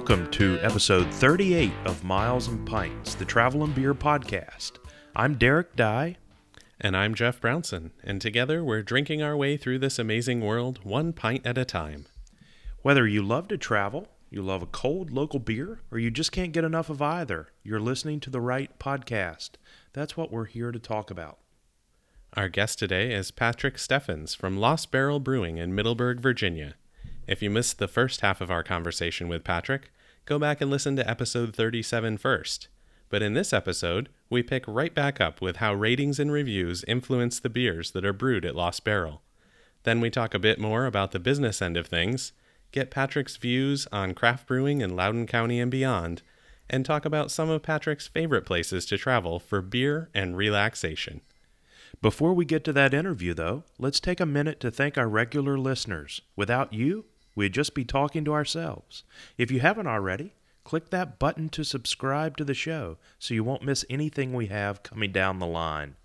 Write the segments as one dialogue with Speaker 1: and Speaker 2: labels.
Speaker 1: welcome to episode 38 of Miles and Pints, the Travel and Beer podcast. I'm Derek Dye.
Speaker 2: And I'm Jeff Brownson, and together we're drinking our way through this amazing world one pint at a time.
Speaker 1: Whether you love to travel, you love a cold local beer, or you just can't get enough of either, you're listening to the right podcast. That's what we're here to talk about.
Speaker 2: Our guest today is Patrick Steffens from Lost Barrel Brewing in Middleburg, Virginia. If you missed the first half of our conversation with Patrick, go back and listen to episode 37 first. But in this episode, we pick right back up with how ratings and reviews influence the beers that are brewed at Lost Barrel. Then we talk a bit more about the business end of things, get Patrick's views on craft brewing in Loudoun County and beyond, and talk about some of Patrick's favorite places to travel for beer and relaxation.
Speaker 1: Before we get to that interview, though, let's take a minute to thank our regular listeners. Without you, we'd just be talking to ourselves. If you haven't already, click that button to subscribe to the show so you won't miss anything we have coming down the line.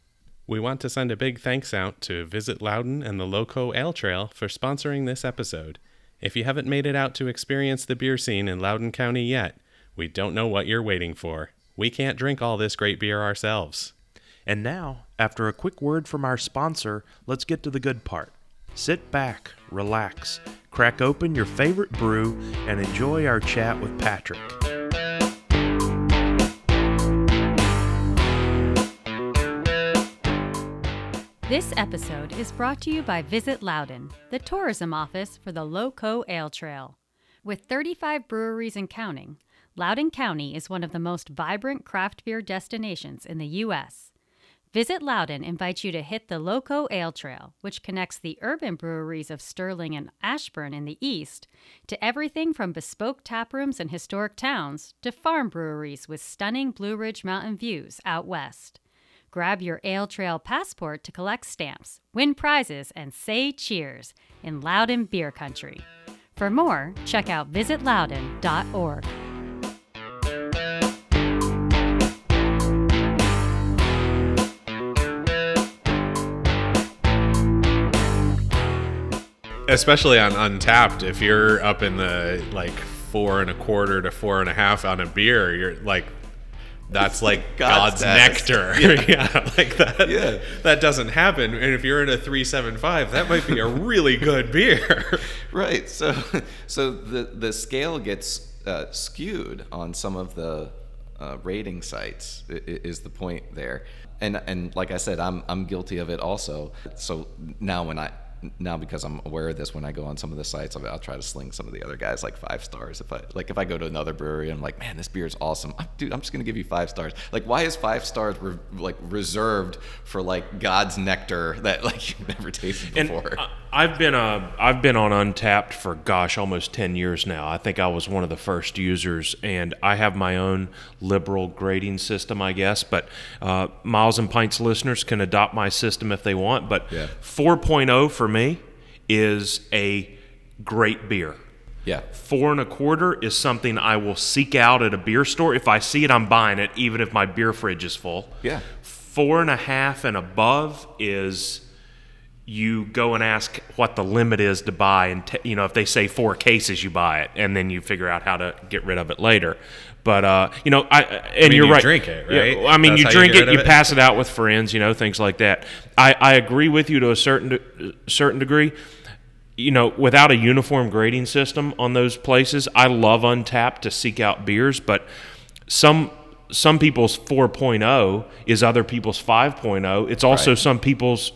Speaker 2: We want to send a big thanks out to Visit Loudoun and the Loco Ale Trail for sponsoring this episode. If you haven't made it out to experience the beer scene in Loudoun County yet, we don't know what you're waiting for. We can't drink all this great beer ourselves.
Speaker 1: And now, after a quick word from our sponsor, let's get to the good part. Sit back, relax, crack open your favorite brew, and enjoy our chat with Patrick.
Speaker 3: This episode is brought to you by Visit Loudoun, the tourism office for the Loco Ale Trail. With 35 breweries and counting, Loudoun County is one of the most vibrant craft beer destinations in the U.S. Visit Loudoun invites you to hit the Loco Ale Trail, which connects the urban breweries of Sterling and Ashburn in the east to everything from bespoke taprooms and historic towns to farm breweries with stunning Blue Ridge Mountain views out west. Grab your Ale Trail passport to collect stamps, win prizes, and say cheers in Loudoun Beer Country. For more, check out visitloudoun.org.
Speaker 2: Especially on Untappd, if you're up in the like four and a quarter to four and a half on a beer, you're like that's like God's,
Speaker 4: God's
Speaker 2: nectar. Yeah. like that.
Speaker 4: Yeah.
Speaker 2: That doesn't happen. And if you're in a three seven five, that might be a really good beer.
Speaker 4: Right. So, so the the scale gets uh, skewed on some of the uh, rating sites. Is the point there? And and like I said, I'm I'm guilty of it also. So now when I now because I'm aware of this, when I go on some of the sites, I'll, I'll try to sling some of the other guys like five stars. If I like, if I go to another brewery, I'm like, man, this beer is awesome, I'm, dude. I'm just gonna give you five stars. Like, why is five stars re- like reserved for like God's nectar that like you've never tasted
Speaker 1: And
Speaker 4: before?
Speaker 1: I- I've been uh, I've been on Untappd for gosh almost ten years now. I think I was one of the first users, and I have my own liberal grading system, I guess. But uh, Miles and Pints listeners can adopt my system if they want. But
Speaker 4: Yeah.
Speaker 1: 4.0 for me is a great beer.
Speaker 4: yeah.
Speaker 1: Four and a quarter is something I will seek out at a beer store. If I see it, I'm buying it, even if my beer fridge is full.
Speaker 4: Yeah.
Speaker 1: Four and a half and above is you go and ask what the limit is to buy, and t- you know if they say four cases, you buy it, and then you figure out how to get rid of it later. But uh, you know, I and
Speaker 2: mean,
Speaker 1: you're
Speaker 2: you
Speaker 1: right.
Speaker 2: drink it,
Speaker 1: Yeah. I mean,
Speaker 2: That's
Speaker 1: you
Speaker 2: how you
Speaker 1: drink it, you
Speaker 2: it?
Speaker 1: pass it out with friends, you know, things like that. I, I agree with you to a certain de- certain degree you know, without a uniform grading system on those places, I love Untappd to seek out beers, but some some people's 4.0 is other people's 5.0. It's also
Speaker 4: Right.
Speaker 1: some people's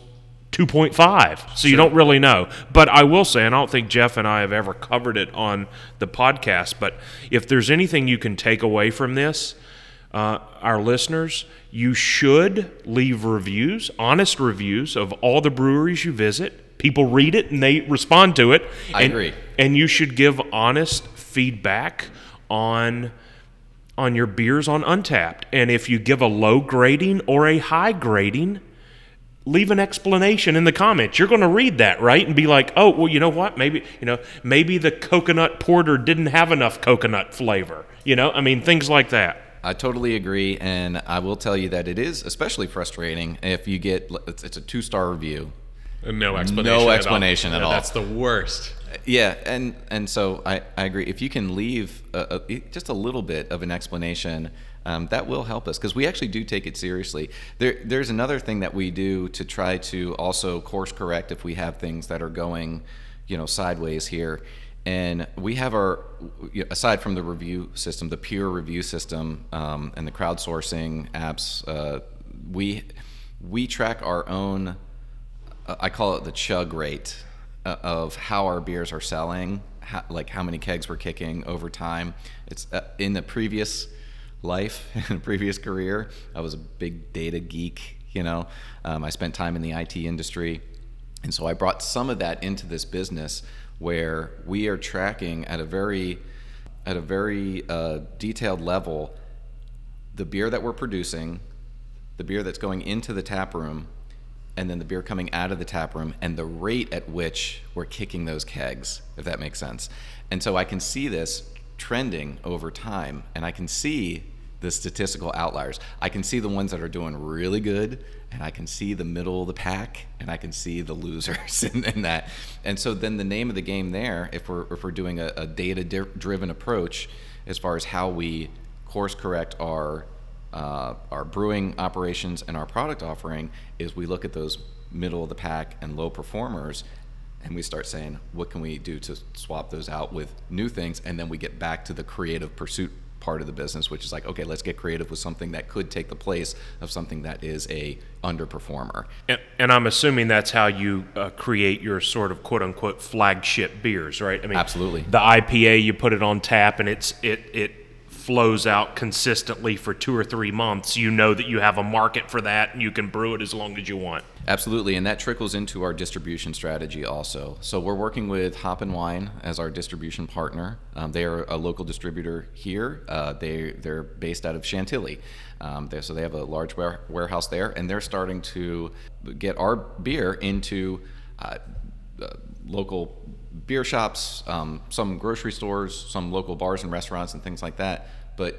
Speaker 1: 2.5. So you don't really know. But I will say, and I don't think Jeff and I have ever covered it on the podcast, but if there's anything you can take away from this, uh, our listeners, you should leave reviews, honest reviews of all the breweries you visit. People read it and they respond to it.
Speaker 4: I
Speaker 1: and,
Speaker 4: agree.
Speaker 1: And you should give honest feedback on on your beers on Untappd. And if you give a low grading or a high grading, leave an explanation in the comments. You're going to read that, right? And be like, "Oh, well, you know what? Maybe, you know, maybe the coconut porter didn't have enough coconut flavor." You know, I mean, things like that.
Speaker 4: I totally agree, and I will tell you that it is especially frustrating if you get it's, it's a two star review,
Speaker 2: No explanation.
Speaker 4: No
Speaker 2: at all.
Speaker 4: at
Speaker 2: Yeah. That's the worst.
Speaker 4: Yeah, and and so I, I agree. If you can leave a, a, just a little bit of an explanation, um, that will help us because we actually do take it seriously. There, there's another thing that we do to try to also course correct if we have things that are going, you know, sideways here. And we have our, aside from the review system, the peer review system, um, and the crowdsourcing apps, uh, we we track our own uh, I call it the chug rate uh, of how our beers are selling, how, like how many kegs we're kicking over time. It's uh, in the previous life, in a previous career, I was a big data geek. You know, um, I spent time in the IT industry, and so I brought some of that into this business where we are tracking at a very at a very uh, detailed level the beer that we're producing, the beer that's going into the tap room, and then the beer coming out of the tap room, and the rate at which we're kicking those kegs, if that makes sense. And so I can see this trending over time, and I can see the statistical outliers. I can see the ones that are doing really good, and I can see the middle of the pack, and I can see the losers in, in that. And so then the name of the game there, if we're if we're doing a, a data-driven approach, as far as how we course correct our uh, our brewing operations and our product offering is we look at those middle of the pack and low performers and we start saying what can we do to swap those out with new things and then we get back to the creative pursuit part of the business which is like okay let's get creative with something that could take the place of something that is a underperformer
Speaker 1: And, and I'm assuming that's how you uh, create your sort of quote unquote flagship beers, right? I mean,
Speaker 4: Absolutely.
Speaker 1: The IPA, you put it on tap, and it's it it flows out consistently for two or three months. You know that you have a market for that, and you can brew it as long as you want.
Speaker 4: Absolutely, and that trickles into our distribution strategy also. So we're working with Hop and Wine as our distribution partner. Um, they are a local distributor here. Uh, they they're based out of Chantilly, um, so they have a large ware- warehouse there, and they're starting to get our beer into uh, uh, local beer shops, um, some grocery stores, some local bars and restaurants, and things like that. But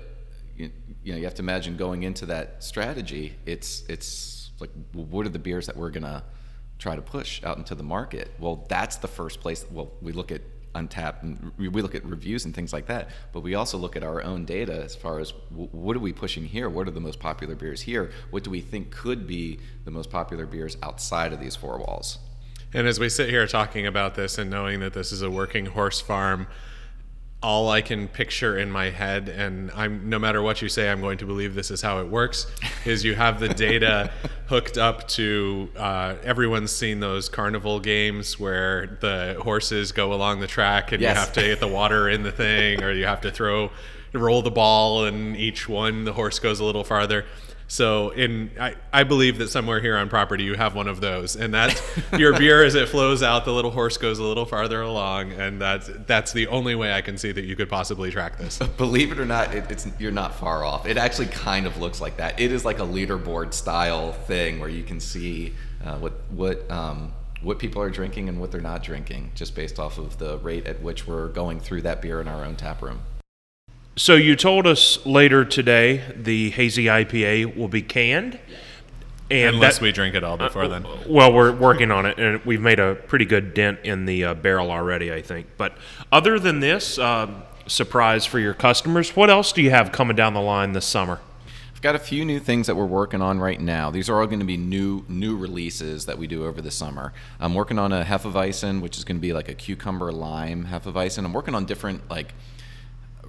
Speaker 4: you, you know, you have to imagine going into that strategy. It's it's like, well, what are the beers that we're gonna try to push out into the market? Well, that's the first place. Well, we look at Untappd and we look at reviews and things like that. But we also look at our own data as far as w- what are we pushing here? What are the most popular beers here? What do we think could be the most popular beers outside of these four walls?
Speaker 2: And as we sit here talking about this and knowing that this is a working horse farm, all I can picture in my head, and I'm no matter what you say, I'm going to believe this is how it works. Is you have the data hooked up to uh, everyone's seen those carnival games where the horses go along the track and
Speaker 4: Yes.
Speaker 2: you have to get the water in the thing, or you have to throw roll the ball, and each one the horse goes a little farther. So in I, I believe that somewhere here on property you have one of those, and that's your beer as it flows out. The little horse goes a little farther along, and that's that's the only way I can see that you could possibly track this.
Speaker 4: Believe it or not, it, it's you're not far off. It actually kind of looks like that. It is like a leaderboard style thing where you can see uh, what what um, what people are drinking and what they're not drinking, just based off of the rate at which we're going through that beer in our own tap room.
Speaker 1: So you told us later today the hazy IPA will be canned, and
Speaker 2: Unless
Speaker 1: that-
Speaker 2: we drink it all before then.
Speaker 1: Well, we're working on it, and we've made a pretty good dent in the uh, barrel already, I think. But other than this um, surprise for your customers, what else do you have coming down the line this summer?
Speaker 4: I've got a few new things that we're working on right now. These are all going to be new new releases that we do over the summer. I'm working on a Hefeweizen, which is going to be like a cucumber lime Hefeweizen. I'm working on different like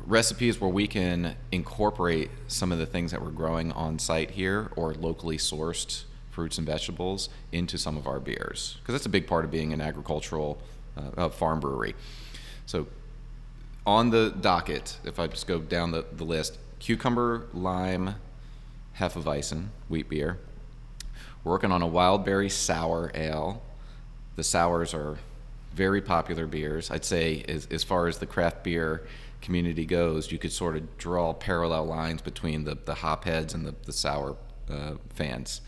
Speaker 4: recipes where we can incorporate some of the things that we're growing on site here or locally sourced fruits and vegetables into some of our beers because that's a big part of being an agricultural uh, uh, farm brewery. So on the docket, if I just go down the, the list, cucumber, lime, Hefeweizen, wheat beer. Working on a wild berry sour ale. The sours are very popular beers. I'd say, as, as far as the craft beer community goes, you could sort of draw parallel lines between the, the hop heads and the, the sour uh, fans.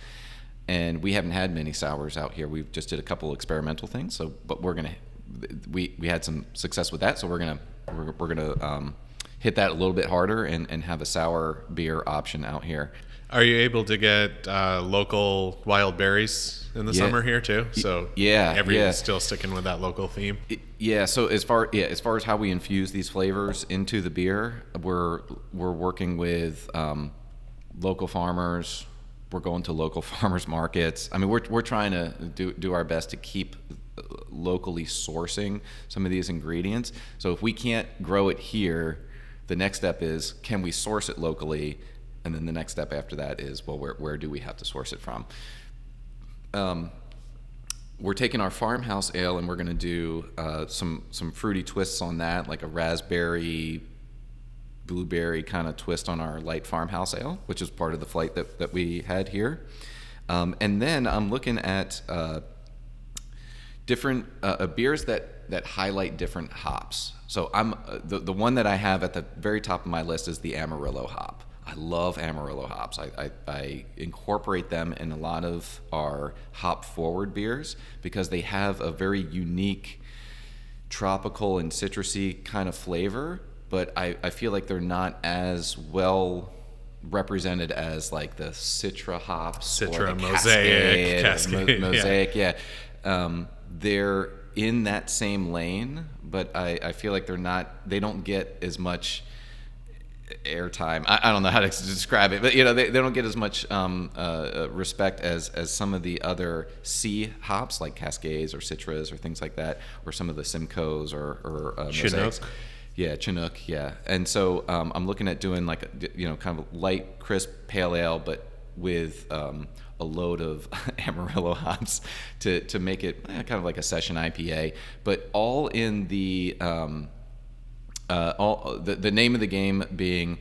Speaker 4: And we haven't had many sours out here. We've just did a couple experimental things. So, but we're gonna we we had some success with that. So we're gonna we're, we're gonna um, hit that a little bit harder and, and have a sour beer option out here.
Speaker 2: Are you able to get uh, local wild berries in the
Speaker 4: Yeah.
Speaker 2: summer here too? So
Speaker 4: yeah,
Speaker 2: everyone's
Speaker 4: yeah.
Speaker 2: still sticking with that local theme.
Speaker 4: Yeah. So as far yeah as far as how we infuse these flavors into the beer, we're we're working with um, local farmers. We're going to local farmers markets. I mean, we're we're trying to do do our best to keep uh, locally sourcing some of these ingredients. So if we can't grow it here, the next step is can we source it locally, and then the next step after that is well, where where do we have to source it from? Um, we're taking our farmhouse ale and we're going to do uh, some some fruity twists on that, like a raspberry, blueberry kind of twist on our light farmhouse ale, which is part of the flight that, that we had here. Um, and then I'm looking at uh, different uh, uh, beers that that highlight different hops. So I'm uh, the the one that I have at the very top of my list is the Amarillo hop. I love Amarillo hops. I, I, I incorporate them in a lot of our hop forward beers because they have a very unique tropical and citrusy kind of flavor, but I, I feel like they're not as well represented as like the Citra hops, or
Speaker 2: Citra, Mosaic,
Speaker 4: Cascade, Mo-
Speaker 2: yeah.
Speaker 4: Mosaic, yeah. Um, they're in that same lane, but I, I feel like they're not. They don't get as much airtime. I, I don't know how to describe it, but you know they, they don't get as much um, uh, uh, respect as as some of the other C hops like Cascades or Citras or things like that, or some of the Simcoes or, or uh. Mosaics. Yeah, Chinook. Yeah, and so um, I'm looking at doing like a, you know kind of light, crisp pale ale, but with um, a load of Amarillo hops to to make it eh, kind of like a session IPA, but all in the um, Uh, all the, the name of the game being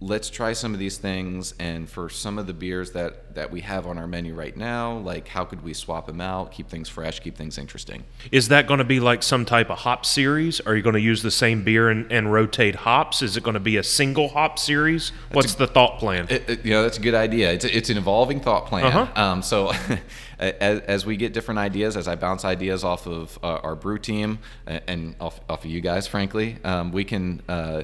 Speaker 4: let's try some of these things and for some of the beers that that we have on our menu right now like how could we swap them out keep things fresh keep things interesting
Speaker 1: Is that going to be like some type of hop series? Are you going to use the same beer and, and rotate hops? Is it going to be a single hop series? What's the thought plan?
Speaker 4: It, it- you know, that's a good idea. It's, it's an evolving thought plan.
Speaker 1: Uh-huh.
Speaker 4: Um, so, as, as we get different ideas, as I bounce ideas off of uh, our brew team and, and off, off of you guys, frankly, um, we can uh,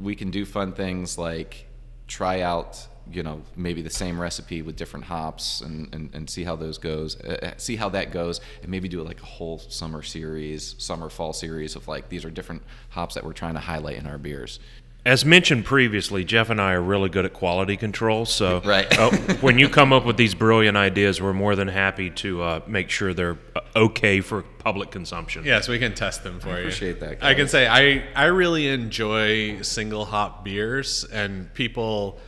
Speaker 4: we can do fun things like try out, you know, maybe the same recipe with different hops and, and, and see how those goes. Uh, see how that goes, and maybe do like a whole summer series, summer fall series of like these are different hops that we're trying to highlight in our beers.
Speaker 1: As mentioned previously, Jeff and I are really good at quality control. So,
Speaker 4: Right.
Speaker 1: uh, when you come up with these brilliant ideas, we're more than happy to uh, make sure they're uh, okay for public consumption.
Speaker 2: Yes, we can test them for you.
Speaker 4: appreciate that,
Speaker 2: I can say I I really enjoy single hop beers and people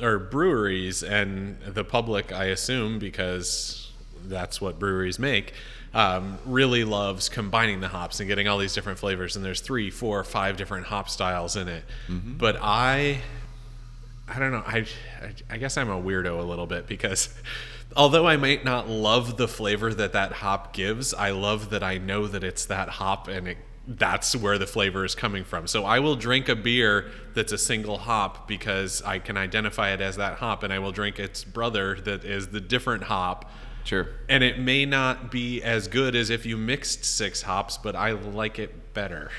Speaker 2: or breweries and the public I assume because that's what breweries make um, really loves combining the hops and getting all these different flavors and there's three four five different hop styles in it but I I don't know. I, I I guess I'm a weirdo a little bit because although I might not love the flavor that that hop gives, I love that I know that it's that hop and it that's where the flavor is coming from. So I will drink a beer that's a single hop because I can identify it as that hop and I will drink its brother that is the different hop.
Speaker 4: Sure.
Speaker 2: And it may not be as good as if you mixed six hops, but I like it better.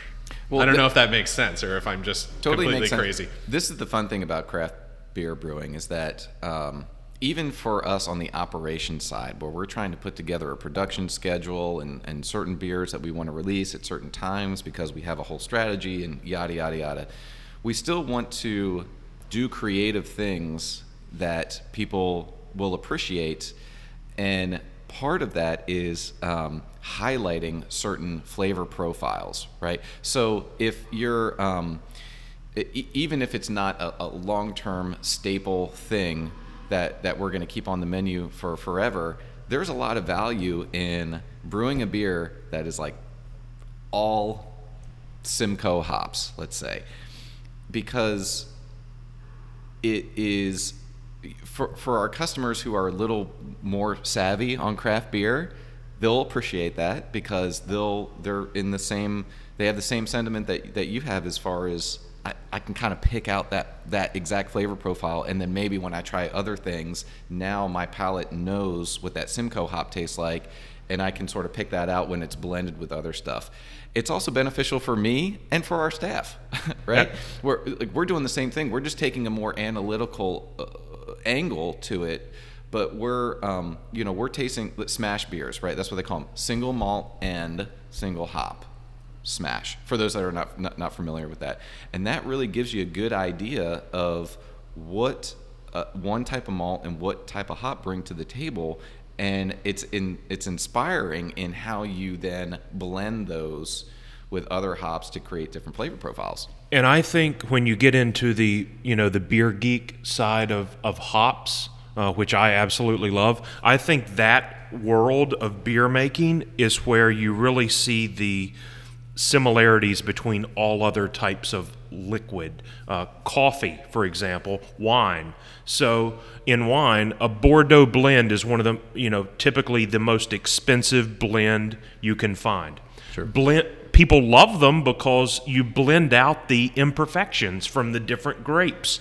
Speaker 4: Well,
Speaker 2: I don't know if that makes sense or if I'm just
Speaker 4: totally
Speaker 2: completely crazy.
Speaker 4: This is the fun thing about craft beer brewing is that um, even for us on the operation side, where we're trying to put together a production schedule and, and certain beers that we want to release at certain times because we have a whole strategy and yada yada yada, we still want to do creative things that people will appreciate and part of that is um, highlighting certain flavor profiles, right? So if you're, um, even if it's not a, a long-term staple thing that that we're going to keep on the menu for forever, there's a lot of value in brewing a beer that is like all Simcoe hops, let's say, because it is for for our customers who are a little more savvy on craft beer, they'll appreciate that because they'll they're in the same they have the same sentiment that that you have as far as I, I can kind of pick out that that exact flavor profile and then maybe when I try other things, now my palate knows what that Simcoe hop tastes like and I can sort of pick that out when it's blended with other stuff. It's also beneficial for me and for our staff, right? We're like, we're doing the same thing. We're just taking a more analytical uh, angle to it but we're um, you know we're tasting smash beers right? That's what they call them single malt and single hop smash for those that are not, not, not familiar with that. And that really gives you a good idea of what uh, one type of malt and what type of hop bring to the table. And it's in it's inspiring in how you then blend those with other hops to create different flavor profiles
Speaker 1: And I think when you get into the you know the beer geek side of of hops, uh, which I absolutely love, I think that world of beer making is where you really see the similarities between all other types of liquid. Uh, coffee, for example, wine. So in wine, a Bordeaux blend is one of the you know typically the most expensive blend you can find. Sure. Blend people love them because you blend out the imperfections from the different grapes.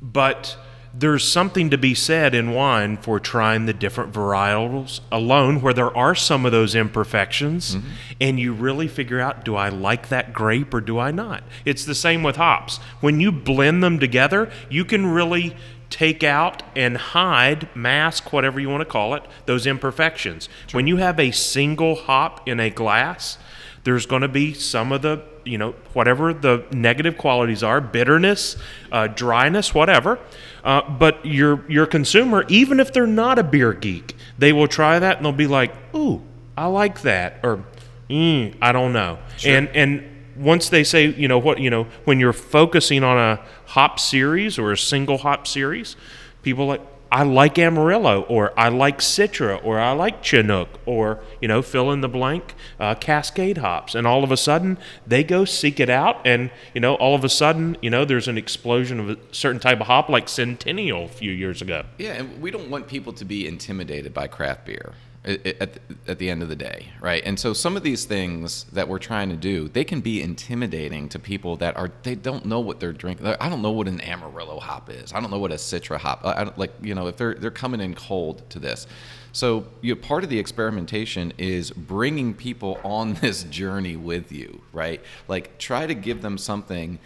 Speaker 1: But there's something to be said in wine for trying the different varietals alone where there are some of those imperfections mm-hmm. and you really figure out do I like that grape or do I not? It's the same with hops. When you blend them together, you can really take out and hide, mask, whatever you want to call it, those imperfections. When you have a single hop in a glass, there's going to be some of the, you know, whatever the negative qualities are, bitterness, uh, dryness, whatever. Uh, but your your consumer, even if they're not a beer geek, they will try that and they'll be like, "Ooh, I like that," or mm, "I don't know." And and once they say, you know what, you know, when you're focusing on a hop series or a single hop series, people like I like Amarillo or I like Citra or I like Chinook or you know fill in the blank uh, Cascade hops, and all of a sudden they go seek it out, and you know all of a sudden you know there's an explosion of a certain type of hop like Centennial a few years ago.
Speaker 4: Yeah, and we don't want people to be intimidated by craft beer at, at, the end of the day, right? And so some of these things that we're trying to do, they can be intimidating to people that are they don't know what they're drinking. I don't know what an Amarillo hop is. I don't know what a Citra hop. I like you know if they're they're coming in cold to this. So you know, part of the experimentation is bringing people on this journey with you, right? Like try to give them something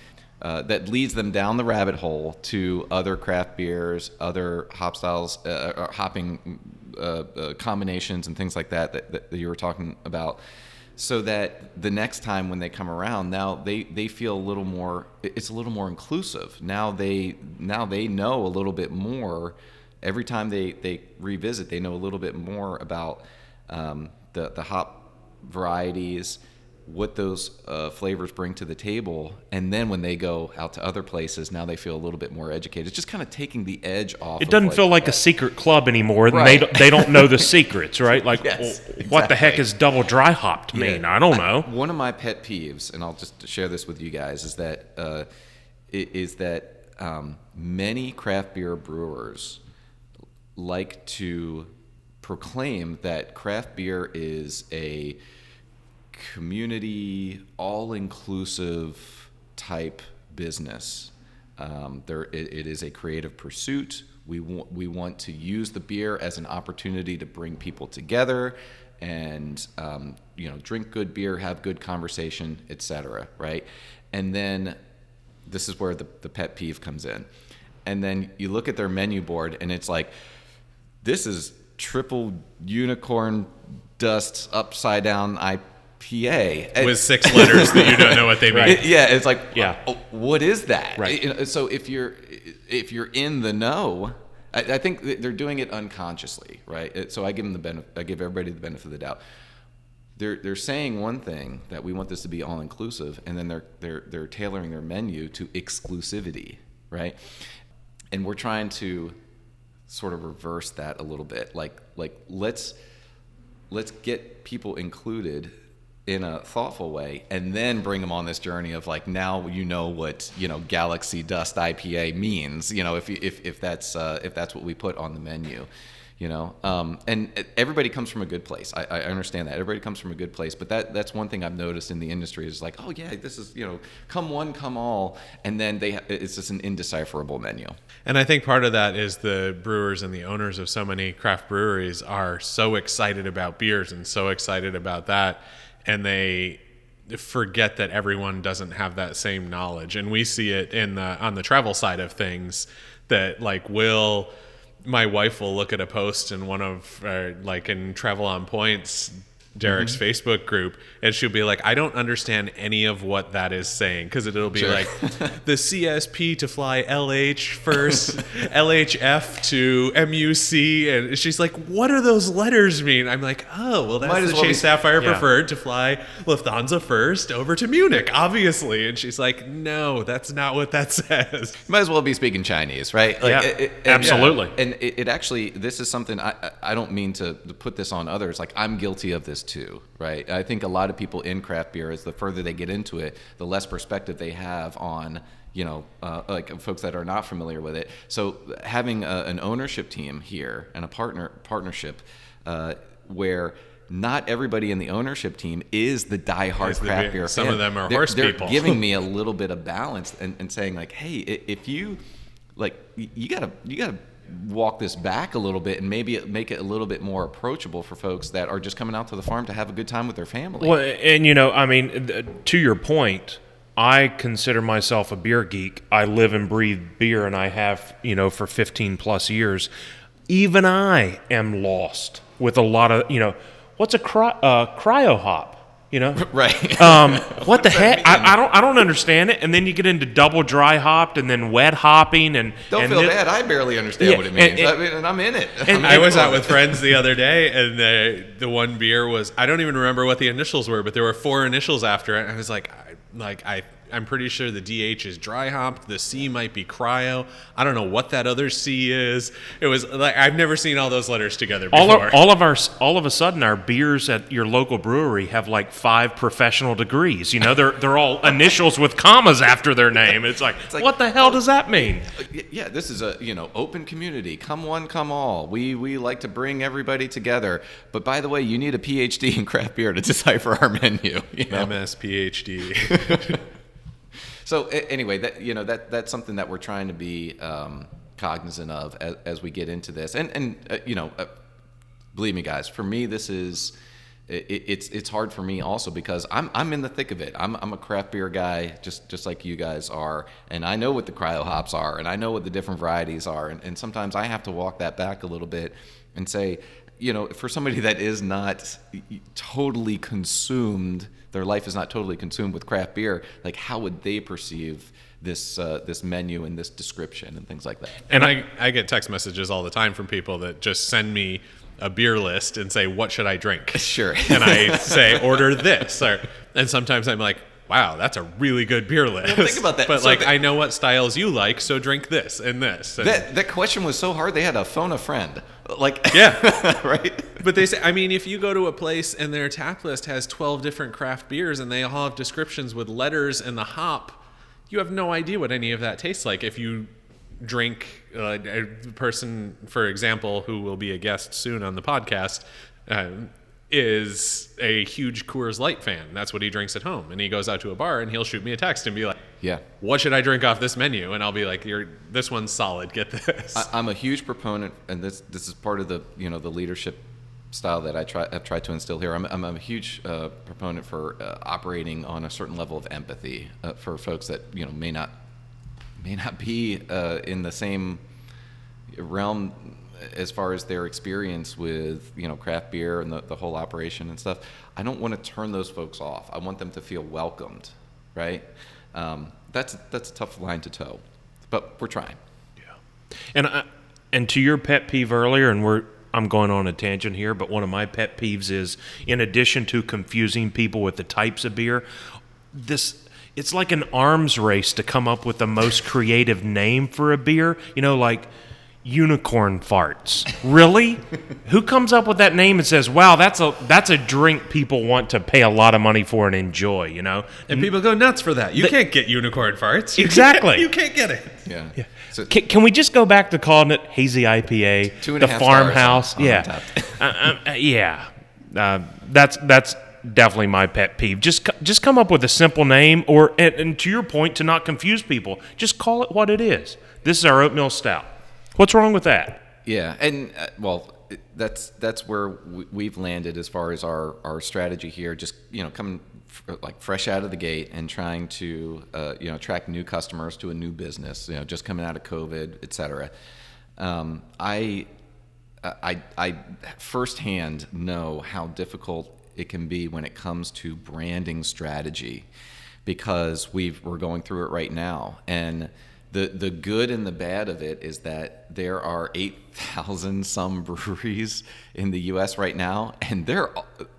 Speaker 4: uh, that leads them down the rabbit hole to other craft beers, other hop styles, uh, or hopping uh, uh, combinations, and things like that, that that you were talking about. So that the next time when they come around, now they, they feel a little more. It's a little more inclusive. Now they now they know a little bit more. Every time they, they revisit, they know a little bit more about um, the the hop varieties, what those uh, flavors bring to the table, and then when they go out to other places, now they feel a little bit more educated. It's just kind of taking the edge off.
Speaker 1: It doesn't
Speaker 4: like,
Speaker 1: feel like a secret club anymore. and They
Speaker 4: Right.
Speaker 1: don't, they don't know the secrets, right? Like,
Speaker 4: Yes,
Speaker 1: well, what the heck
Speaker 4: exactly.
Speaker 1: is double dry hopped mean? I don't know.
Speaker 4: One of my pet peeves, and I'll just share this with you guys, is that uh, is that um, many craft beer brewers like to proclaim that craft beer is a community, all-inclusive type business. Um, there, it, it is a creative pursuit. We want we want to use the beer as an opportunity to bring people together, and um, you know, drink good beer, have good conversation, etc. Right, and then this is where the, the pet peeve comes in. And then you look at their menu board, and it's like, this is triple unicorn dust upside down IPA. And-
Speaker 2: with six letters that you don't know what they mean.
Speaker 4: it- yeah, it's like,
Speaker 1: Yeah.
Speaker 4: Uh, oh, what is that?
Speaker 1: Right.
Speaker 4: You so if you're if you're in the know, I, I think they're doing it unconsciously, right? It- So I give them the benefit. I give everybody the benefit of the doubt. They're they're saying one thing that we want this to be all inclusive, and then they're they're they're tailoring their menu to exclusivity, right? And we're trying to sort of reverse that a little bit. Like like let's let's get people included in a thoughtful way and then bring them on this journey of like now you know what you know galaxy dust ipa means you know if if, if that's uh, if that's what we put on the menu you know? Um, and everybody comes from a good place. I, I understand that. Everybody comes from a good place but that that's one thing i've noticed in the industry is like oh yeah this is you know come one come all and then they it's just an indecipherable menu.
Speaker 2: And I think part of that is the brewers and the owners of so many craft breweries are so excited about beers and so excited about that, and they forget that everyone doesn't have that same knowledge. And we see it in the on the travel side of things that like will my wife will look at a post in one of uh, like in Travel on Points Derek's mm-hmm. Facebook group, and she'll be like, "I don't understand any of what that is saying," because it'll be
Speaker 4: Sure.
Speaker 2: like the CSP to fly LH first, LHF to MUC, and she's like, "What do those letters mean?" I'm like, "Oh, well, that's
Speaker 4: Might
Speaker 2: the
Speaker 4: well be-
Speaker 2: Chase Sapphire
Speaker 1: Yeah.
Speaker 2: preferred to fly Lufthansa first over to Munich, obviously." And she's like, "No, that's not what that says."
Speaker 4: Might as well be speaking Chinese, right?
Speaker 1: Yeah,
Speaker 4: and-
Speaker 1: absolutely.
Speaker 4: And it, it actually, this is something I, I- don't mean to put this on others. Like I'm guilty of this too, right? I think a lot of people in craft beer, is the further they get into it, the less perspective they have on, you know, uh, like folks that are not familiar with it. So having a, an ownership team here and a partner partnership uh, where. Not everybody in the ownership team is the diehard
Speaker 2: Is
Speaker 4: craft
Speaker 2: beer-
Speaker 4: beer.
Speaker 2: some
Speaker 4: fan.
Speaker 2: of them are
Speaker 4: They're-
Speaker 2: horse
Speaker 4: they're
Speaker 2: people.
Speaker 4: giving me a little bit of balance and, and saying like, hey, if you like, you gotta you gotta walk this back a little bit and maybe make it a little bit more approachable for folks that are just coming out to the farm to have a good time with their family.
Speaker 1: Well, and you know, I mean, to your point, I consider myself a beer geek. I live and breathe beer, and I have, you know, for 15 plus years. Even I am lost with a lot of, you know, what's a cry, uh, cryo hop? You know,
Speaker 4: right.
Speaker 1: um, what the heck? I, I don't, I don't understand it. And then you get into double dry hopped, and then wet hopping, and
Speaker 4: Don't
Speaker 1: and
Speaker 4: feel
Speaker 1: thi-
Speaker 4: bad. I barely understand
Speaker 1: Yeah,
Speaker 4: what it
Speaker 1: and-
Speaker 4: means.
Speaker 1: and-
Speaker 4: I mean, and I'm in it.
Speaker 1: and-
Speaker 2: I was out with friends the other day, and the the one beer was I don't even remember what the initials were, but there were four initials after it. And I was like, I, like I I'm pretty sure the DH is dry hopped. The C might be cryo. I don't know what that other C is. It was like I've never seen all those letters together before.
Speaker 1: all of, all of our all of a sudden our beers at your local brewery have like five professional degrees. You know, they're they're all initials with commas after their name. It's like,
Speaker 4: like,
Speaker 1: what the hell oh, does that mean?
Speaker 4: Uh, yeah, this is a you know open community. Come one, come all. We we like to bring everybody together. But by the way, you need a PhD in craft beer to decipher our menu. You know?
Speaker 2: MS PhD.
Speaker 4: So anyway, that you know that that's something that we're trying to be um, cognizant of as, as we get into this, and and uh, you know, uh, believe me, guys, for me this is it, it's it's hard for me also because I'm I'm in the thick of it. I'm I'm a craft beer guy, just just like you guys are, and I know what the cryo hops are, and I know what the different varieties are, and, and sometimes I have to walk that back a little bit and say, you know, for somebody that is not totally consumed, their life is not totally consumed with craft beer, like how would they perceive this uh, this menu and this description and things like that?
Speaker 2: And I, I get text messages all the time from people that just send me a beer list and say, "What should I drink?"
Speaker 4: Sure.
Speaker 2: and I say, "Order this." Or, and sometimes I'm like, "Wow, that's a really good beer list."
Speaker 4: think about that.
Speaker 2: But
Speaker 4: So
Speaker 2: like,
Speaker 4: that-
Speaker 2: I know what styles you like, so drink this and this. And-
Speaker 4: That that question was so hard they had to phone a friend. Like
Speaker 2: Yeah.
Speaker 4: right.
Speaker 2: But they say, I mean, if you go to a place and their tap list has 12 different craft beers and they all have descriptions with letters and the hop, you have no idea what any of that tastes like. If you drink, uh, a person, for example, who will be a guest soon on the podcast, um, is a huge Coors Light fan. That's what he drinks at home. And he goes out to a bar and he'll shoot me a text and be like,
Speaker 4: Yeah.
Speaker 2: What should I drink off this menu? And I'll be like, You're, This one's solid. Get this.
Speaker 4: I, I'm a huge proponent, and this this is part of the you know the leadership style that I try have tried to instill here. I'm, I'm a huge uh, proponent for uh, operating on a certain level of empathy uh, for folks that you know may not may not be uh, in the same realm as far as their experience with you know craft beer and the, the whole operation and stuff. I don't want to turn those folks off. I want them to feel welcomed, right? Um, that's that's a tough line to toe, but we're trying.
Speaker 1: yeah And I, and to your pet peeve earlier, and we're I'm going on a tangent here, but one of my pet peeves is in addition to confusing people with the types of beer, this it's like an arms race to come up with the most creative name for a beer. You know, like unicorn farts. Really? Who comes up with that name and says, "Wow, that's a that's a drink people want to pay a lot of money for and enjoy"? You know?
Speaker 2: and people go nuts for that. You can't get unicorn farts. You
Speaker 1: Exactly.
Speaker 2: can't- you can't get it.
Speaker 4: Yeah. yeah. So
Speaker 1: Can, can we just go back to calling it hazy IPA,
Speaker 4: Two and a
Speaker 1: the
Speaker 4: half
Speaker 1: farmhouse?
Speaker 4: on
Speaker 1: yeah, uh, uh, yeah. Uh, that's that's definitely my pet peeve. Just just come up with a simple name, or and, and to your point, to not confuse people, just call it what it is. This is our oatmeal stout. What's wrong with that?
Speaker 4: Yeah, and uh, well, that's that's where we- we've landed as far as our our strategy here. Just you know, coming like fresh out of the gate and trying to uh, you know attract new customers to a new business. You know, just coming out of COVID, et cetera. Um, I I, I firsthand know how difficult it can be when it comes to branding strategy because we are going through it right now. And the, the good and the bad of it is that there are 8,000 some breweries in the US right now, and they're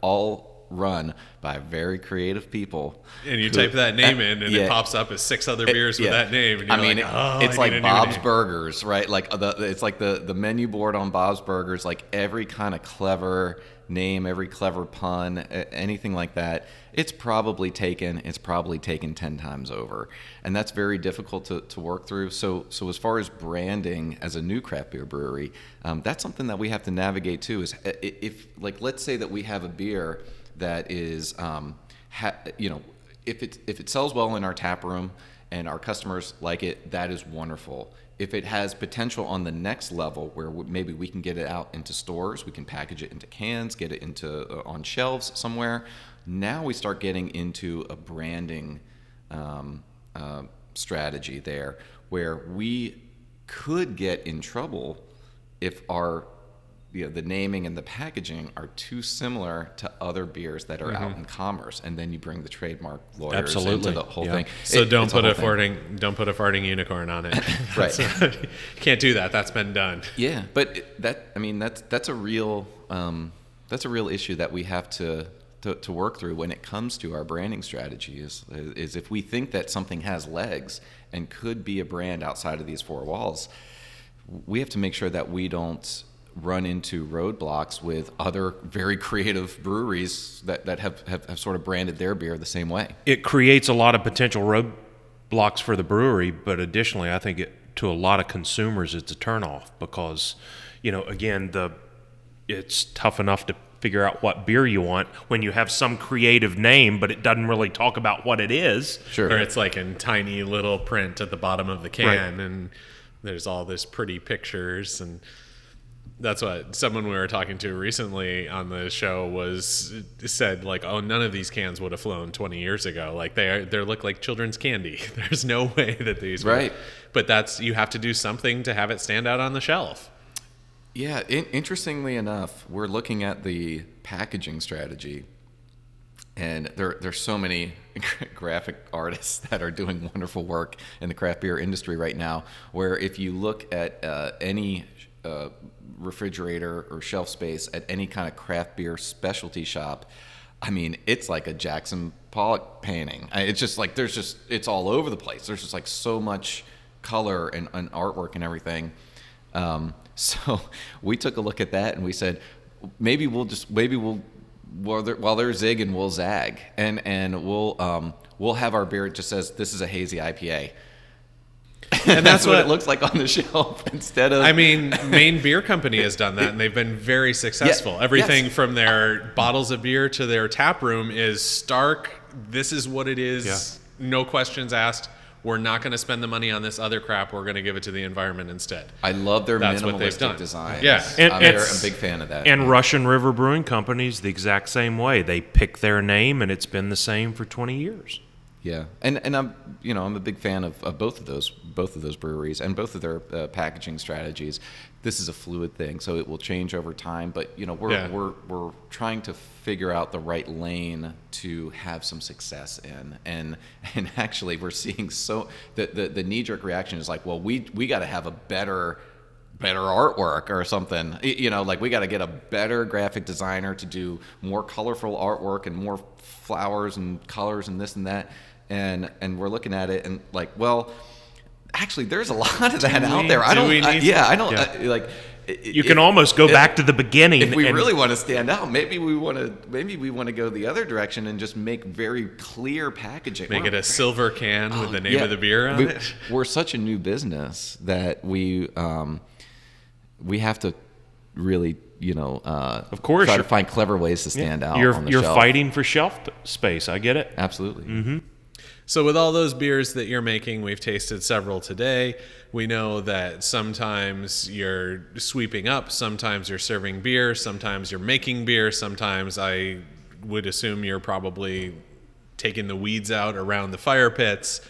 Speaker 4: all run by very creative people.
Speaker 2: And you
Speaker 4: who-
Speaker 2: type that name in, and
Speaker 4: Yeah.
Speaker 2: it pops up as six other beers with
Speaker 4: Yeah.
Speaker 2: that name. And
Speaker 4: I mean,
Speaker 2: like,
Speaker 4: it-
Speaker 2: oh,
Speaker 4: it's
Speaker 2: I
Speaker 4: like
Speaker 2: need a new
Speaker 4: Bob's. Burgers, right? Like the, it's like the the menu board on Bob's Burgers, like every kind of clever name, every clever pun, anything like that. It's probably taken. It's probably taken ten times over, and that's very difficult to, to work through. So so as far as branding as a new craft beer brewery, um, that's something that we have to navigate too. Is i- if like let's say that we have a beer that is um, ha, you know if it if it sells well in our tap room and our customers like it, that is wonderful. If it has potential on the next level where maybe we can get it out into stores, we can package it into cans, get it into uh, on shelves somewhere. Now we start getting into a branding um, uh, strategy there where we could get in trouble if our you know, the naming and the packaging are too similar to other beers that are out in commerce, and then you bring the trademark lawyers
Speaker 1: Absolutely.
Speaker 4: into the whole
Speaker 1: Yeah.
Speaker 4: thing.
Speaker 2: So
Speaker 4: It-
Speaker 2: don't
Speaker 4: a
Speaker 2: put a
Speaker 4: thing.
Speaker 2: farting don't put a farting unicorn on it.
Speaker 4: Right.
Speaker 2: That's- can't do that. That's been done.
Speaker 4: Yeah, but it- that I mean that's that's a real um, that's a real issue that we have to, to to work through when it comes to our branding strategy. Is is if we think that something has legs and could be a brand outside of these four walls, we have to make sure that we don't run into roadblocks with other very creative breweries that, that have, have, have sort of branded their beer the same way.
Speaker 1: it creates a lot of potential roadblocks for the brewery, but additionally, I think it to a lot of consumers it's a turnoff because, you know, again, the it's tough enough to figure out what beer you want when you have some creative name, but it doesn't really talk about what it is.
Speaker 4: Sure.
Speaker 2: Or it's like in tiny little print at the bottom of the can, and there's all this pretty pictures, and that's what someone we were talking to recently on the show was said like, oh, none of these cans would have flown 20 years ago. Like they are, they look like children's candy. There's no way that these, would-
Speaker 4: Right.
Speaker 2: But that's you have to do something to have it stand out on the shelf.
Speaker 4: Yeah, in, interestingly enough, we're looking at the packaging strategy, and there there's so many graphic artists that are doing wonderful work in the craft beer industry right now. Where if you look at uh, any uh, refrigerator or shelf space at any kind of craft beer specialty shop, I mean, it's like a Jackson Pollock painting. It's just like there's just it's all over the place. There's just like so much color and, and artwork and everything. Um, so we took a look at that and we said, maybe we'll just maybe we'll while they're, while they're zigging, we'll zag and and we'll um, we'll have our beer. It just says this is a hazy IPA. And that's, what,
Speaker 2: what-
Speaker 4: it looks like on the shelf instead of.
Speaker 2: I mean, Maine Beer Company has done that, and they've been very successful.
Speaker 4: Yeah,
Speaker 2: Everything
Speaker 4: yes.
Speaker 2: from their bottles of beer to their tap room is stark. This is what it is. No questions asked. We're not going to spend the money on this other crap. We're going to give it to the environment instead.
Speaker 4: I love their
Speaker 2: That's what
Speaker 4: minimalistic
Speaker 2: done.
Speaker 4: design.
Speaker 2: Yeah.
Speaker 1: And-
Speaker 4: I'm,
Speaker 1: and-
Speaker 4: I'm a big fan of that.
Speaker 1: And Russian River Brewing Company's the exact same way. They pick their name, and it's been the same for 20 years.
Speaker 4: Yeah, and and I'm you know I'm a big fan of, of both of those both of those breweries and both of their uh, packaging strategies. This is a fluid thing, so it will change over time. But you know we're
Speaker 2: Yeah.
Speaker 4: we're we're trying to figure out the right lane to have some success in, and and actually we're seeing so the the, the knee jerk reaction is like, well we we got to have a better better artwork or something you know like we got to get a better graphic designer to do more colorful artwork and more flowers and colors and this and that and and we're looking at it and like well actually there's a lot of that out there i
Speaker 2: do
Speaker 4: don't I- yeah i don't
Speaker 1: Yeah.
Speaker 4: I- like
Speaker 1: You can almost go back to the beginning.
Speaker 4: if we
Speaker 1: and-
Speaker 4: really want to stand out maybe we want to maybe we want to go the other direction and just make very clear packaging
Speaker 2: Make it a silver can with the name
Speaker 4: Oh, yeah.
Speaker 2: of the beer on
Speaker 4: we,
Speaker 2: it.
Speaker 4: We're such a new business that we um, we have to really, you know, uh,
Speaker 1: Of course,
Speaker 4: try to find clever ways to stand out.
Speaker 1: You're
Speaker 4: on the
Speaker 1: you're
Speaker 4: shelf.
Speaker 1: fighting for shelf space. I get it.
Speaker 4: Absolutely.
Speaker 2: So, with all those beers that you're making, we've tasted several today. We know that sometimes you're sweeping up, sometimes you're serving beer, sometimes you're making beer, sometimes I would assume you're probably taking the weeds out around the fire pits.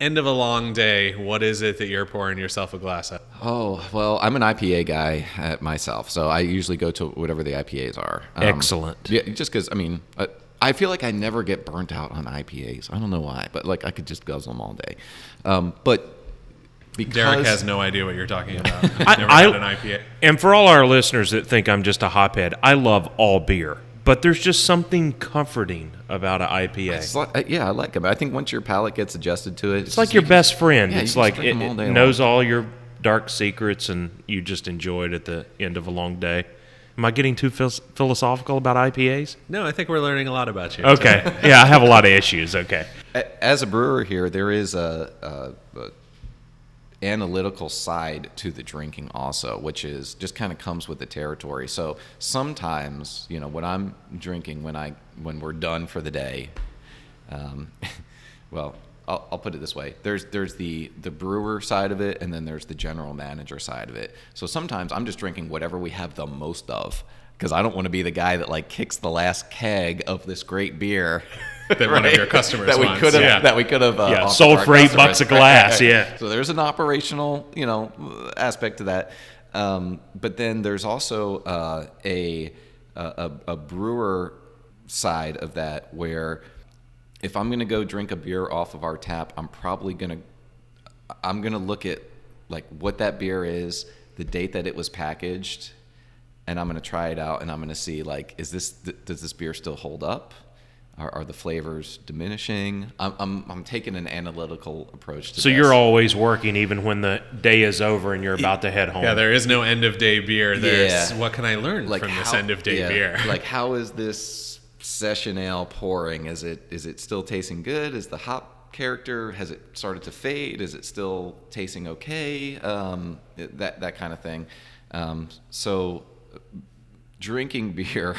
Speaker 2: End of a long day. What is it that you're pouring yourself a glass of?
Speaker 4: Oh well, I'm an IPA guy uh, myself, so I usually go to whatever the IPAs are. Um,
Speaker 1: Excellent.
Speaker 4: Yeah, just because I mean, uh, I feel like I never get burnt out on IPAs. I don't know why, but like I could just guzzle them all day. Um, but because
Speaker 2: Derek has no idea what you're talking about. He's
Speaker 1: I-
Speaker 2: never
Speaker 1: I-
Speaker 2: had an IPA.
Speaker 1: And for all our listeners that think I'm just a hophead, I love all beer. But there's just something comforting about an IPA.
Speaker 4: It's like, yeah, I like them. I think once your palate gets adjusted to it,
Speaker 1: It's like your best friend.
Speaker 4: Yeah,
Speaker 1: it's like
Speaker 4: drink
Speaker 1: it,
Speaker 4: 'em all
Speaker 1: it knows all your dark secrets, and you just enjoy it at the end of a long day. Am I getting too phil- philosophical about IPAs?
Speaker 2: No, I think we're learning a lot about you.
Speaker 1: Okay. yeah, I have a lot of issues. Okay.
Speaker 4: As a brewer here, there is a, a, a analytical side to the drinking also, which is just kind of comes with the territory. So sometimes, you know, when I'm drinking, when I when we're done for the day, um, well, I'll, I'll put it this way: there's there's the the brewer side of it, and then there's the general manager side of it. So sometimes I'm just drinking whatever we have the most of. Because I don't want to be the guy that like kicks the last keg of this great beer
Speaker 2: That one of your customers
Speaker 4: that we could have
Speaker 2: yeah.
Speaker 4: that we could have uh,
Speaker 1: Yeah, sold for eight bucks a glass, yeah.
Speaker 4: So there's an operational, you know, aspect to that. Um, but then there's also uh, a, a a brewer side of that where if I'm gonna go drink a beer off of our tap, I'm probably gonna I'm gonna look at like what that beer is, the date that it was packaged, and I'm gonna try it out, and I'm gonna see like, is this th- does this beer still hold up? Are, are the flavors diminishing? I'm, I'm I'm taking an analytical approach to this.
Speaker 1: So
Speaker 4: this.
Speaker 1: you're always working even when the day is over and you're about to head home.
Speaker 2: Yeah, there is no end of day beer. There's
Speaker 4: Yeah.
Speaker 2: what can I learn from this end of day
Speaker 4: yeah,
Speaker 2: beer?
Speaker 4: like how is this session ale pouring? Is it is it still tasting good? Is the hop character has it started to fade? Is it still tasting okay? Um, that that kind of thing. Um, so drinking beer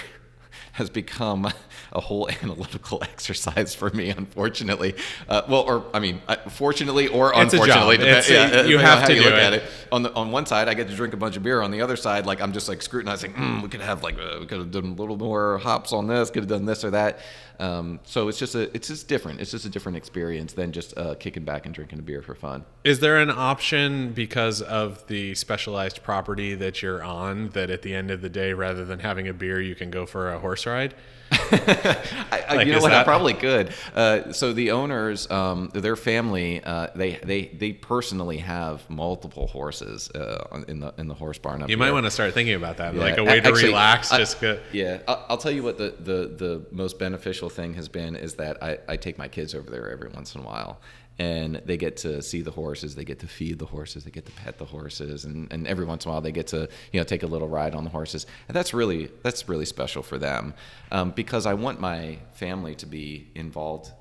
Speaker 4: has become a whole analytical exercise for me, unfortunately. Uh, well, or I mean, uh, fortunately or
Speaker 2: It's
Speaker 4: unfortunately,
Speaker 2: It's a-
Speaker 4: yeah,
Speaker 2: you have
Speaker 4: how
Speaker 2: to
Speaker 4: you look
Speaker 2: it.
Speaker 4: at it. On the on one side, I get to drink a bunch of beer. On the other side, like I'm just like scrutinizing. Mm, we could have like uh, we could have done a little more hops on this. Could have done this or that. Um, so it's just a it's just different. It's just a different experience than just uh, kicking back and drinking a beer for fun.
Speaker 2: Is there an option because of the specialized property that you're on that at the end of the day, rather than having a beer, you can go for a horse ride?
Speaker 4: I,
Speaker 2: Like,
Speaker 4: you know what? I probably could. Uh, so the owners, um, their family, uh, they they they personally have multiple horses uh, in the in the horse barn up
Speaker 2: You
Speaker 4: here.
Speaker 2: might want to start thinking about that,
Speaker 4: Yeah,
Speaker 2: like a way to relax.
Speaker 4: I-
Speaker 2: just go.
Speaker 4: Yeah, I'll, I'll tell you what the, the, the most beneficial thing has been is that I, I take my kids over there every once in a while. And they get to see the horses, they get to feed the horses, they get to pet the horses, and, and every once in a while they get to you know take a little ride on the horses, and that's really that's really special for them, um, because I want my family to be involved.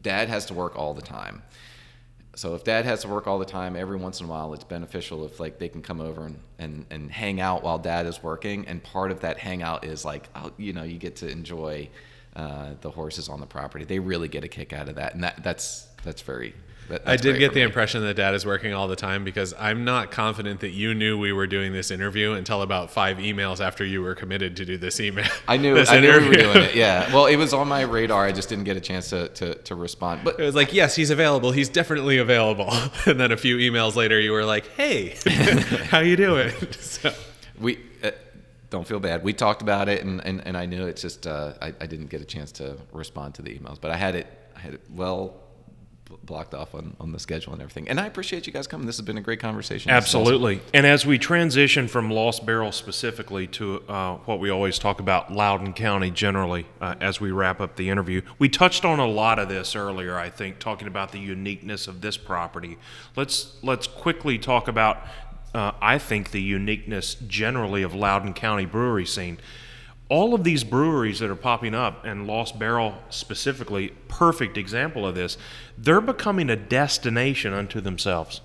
Speaker 4: Dad has to work all the time, so if dad has to work all the time every once in a while it's beneficial if like they can come over and, and, and hang out while dad is working. And part of that hangout is like oh, you know you get to enjoy uh, the horses on the property. They really get a kick out of that. And that that's that's very that,
Speaker 2: I did get the
Speaker 4: me.
Speaker 2: impression that dad is working all the time because I'm not confident that you knew we were doing this interview until about five emails after you were committed to do this email.
Speaker 4: I knew I knew we were doing it yeah well it was on my radar I just didn't get a chance to, to, to respond but
Speaker 2: It was like, yes, he's available. He's definitely available. And then a few emails later, you were like, hey, how you doing? So,
Speaker 4: we uh, don't feel bad. We talked about it, and, and, and I knew it's just uh, I, I didn't get a chance to respond to the emails, but I had it I had it well blocked off on, on the schedule and everything. And I appreciate you guys coming. This has been a great conversation. Is awesome.
Speaker 1: Absolutely. And as we transition from Lost Barrel specifically to uh, what we always talk about, Loudoun County generally, uh, as we wrap up the interview, we touched on a lot of this earlier. I think talking about the uniqueness of this property. Let's let's quickly talk about. Uh, I think the uniqueness generally of Loudoun County brewery scene. All of these breweries that are popping up, and Lost Barrel specifically, perfect example of this. They're becoming a destination unto themselves.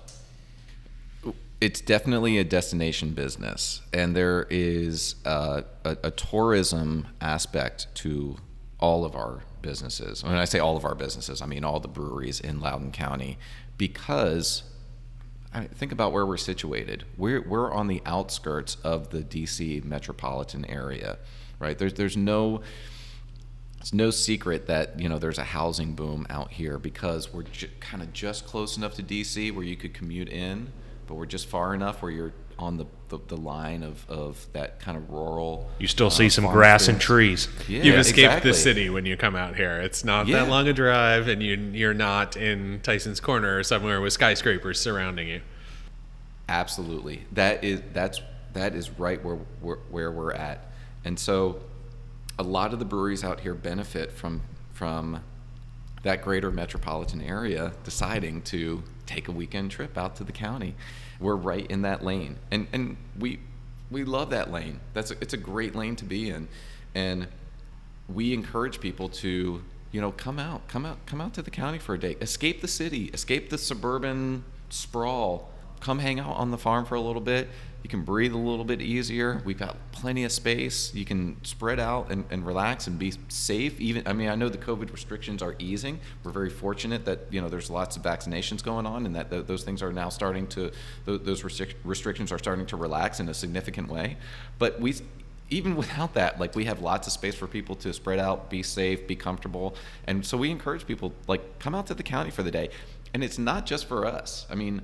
Speaker 4: It's definitely a destination business, and there is uh, a, a tourism aspect to all of our businesses. When I say all of our businesses, I mean all the breweries in Loudoun County, because I think about where we're situated. We're we're on the outskirts of the DC metropolitan area, right? There's there's no it's no secret that you know there's a housing boom out here because we're ju- kind of just close enough to DC where you could commute in, but we're just far enough where you're on the, the, the line of, of that kind of rural.
Speaker 1: You still
Speaker 4: uh,
Speaker 1: see some grass and trees.
Speaker 4: Yeah,
Speaker 2: You've escaped
Speaker 4: exactly.
Speaker 2: the city when you come out here. It's not
Speaker 4: Yeah.
Speaker 2: that long a drive, and you you're not in Tyson's Corner or somewhere with skyscrapers surrounding you.
Speaker 4: Absolutely. That is that's that is right where where, where we're at. And so a lot of the breweries out here benefit from from that greater metropolitan area deciding to take a weekend trip out to the county. We're right in that lane. And and we we love that lane. That's a, it's a great lane to be in. And we encourage people to you know come out come out come out to the county for a day escape the city escape the suburban sprawl come hang out on the farm for a little bit you can breathe a little bit easier. We've got plenty of space. You can spread out and, and relax and be safe. Even i mean i know the covid restrictions are easing. We're very fortunate that you know there's lots of vaccinations going on and that th- those things are now starting to th- those restric- restrictions are starting to relax in a significant way. But we even without that, like we have lots of space for people to spread out, be safe, be comfortable, and so we encourage people like come out to the county for the day, and it's not just for us. I mean,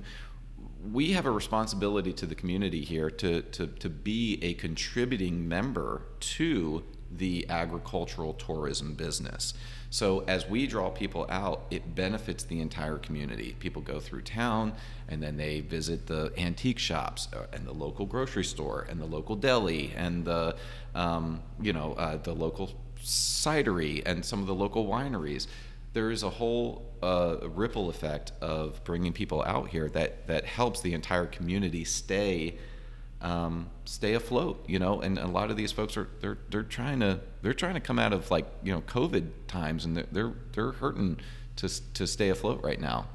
Speaker 4: we have a responsibility to the community here to to to be a contributing member to the agricultural tourism business. So as we draw people out, it benefits the entire community. People go through town and then they visit the antique shops uh, and the local grocery store and the local deli and the um, you know uh, the local cidery and some of the local wineries. There is a whole uh, ripple effect of bringing people out here that that helps the entire community stay um, stay afloat, you know. And a lot of these folks are they're they're trying to they're trying to come out of like you know COVID times, and they're they're, they're hurting to to stay afloat right now.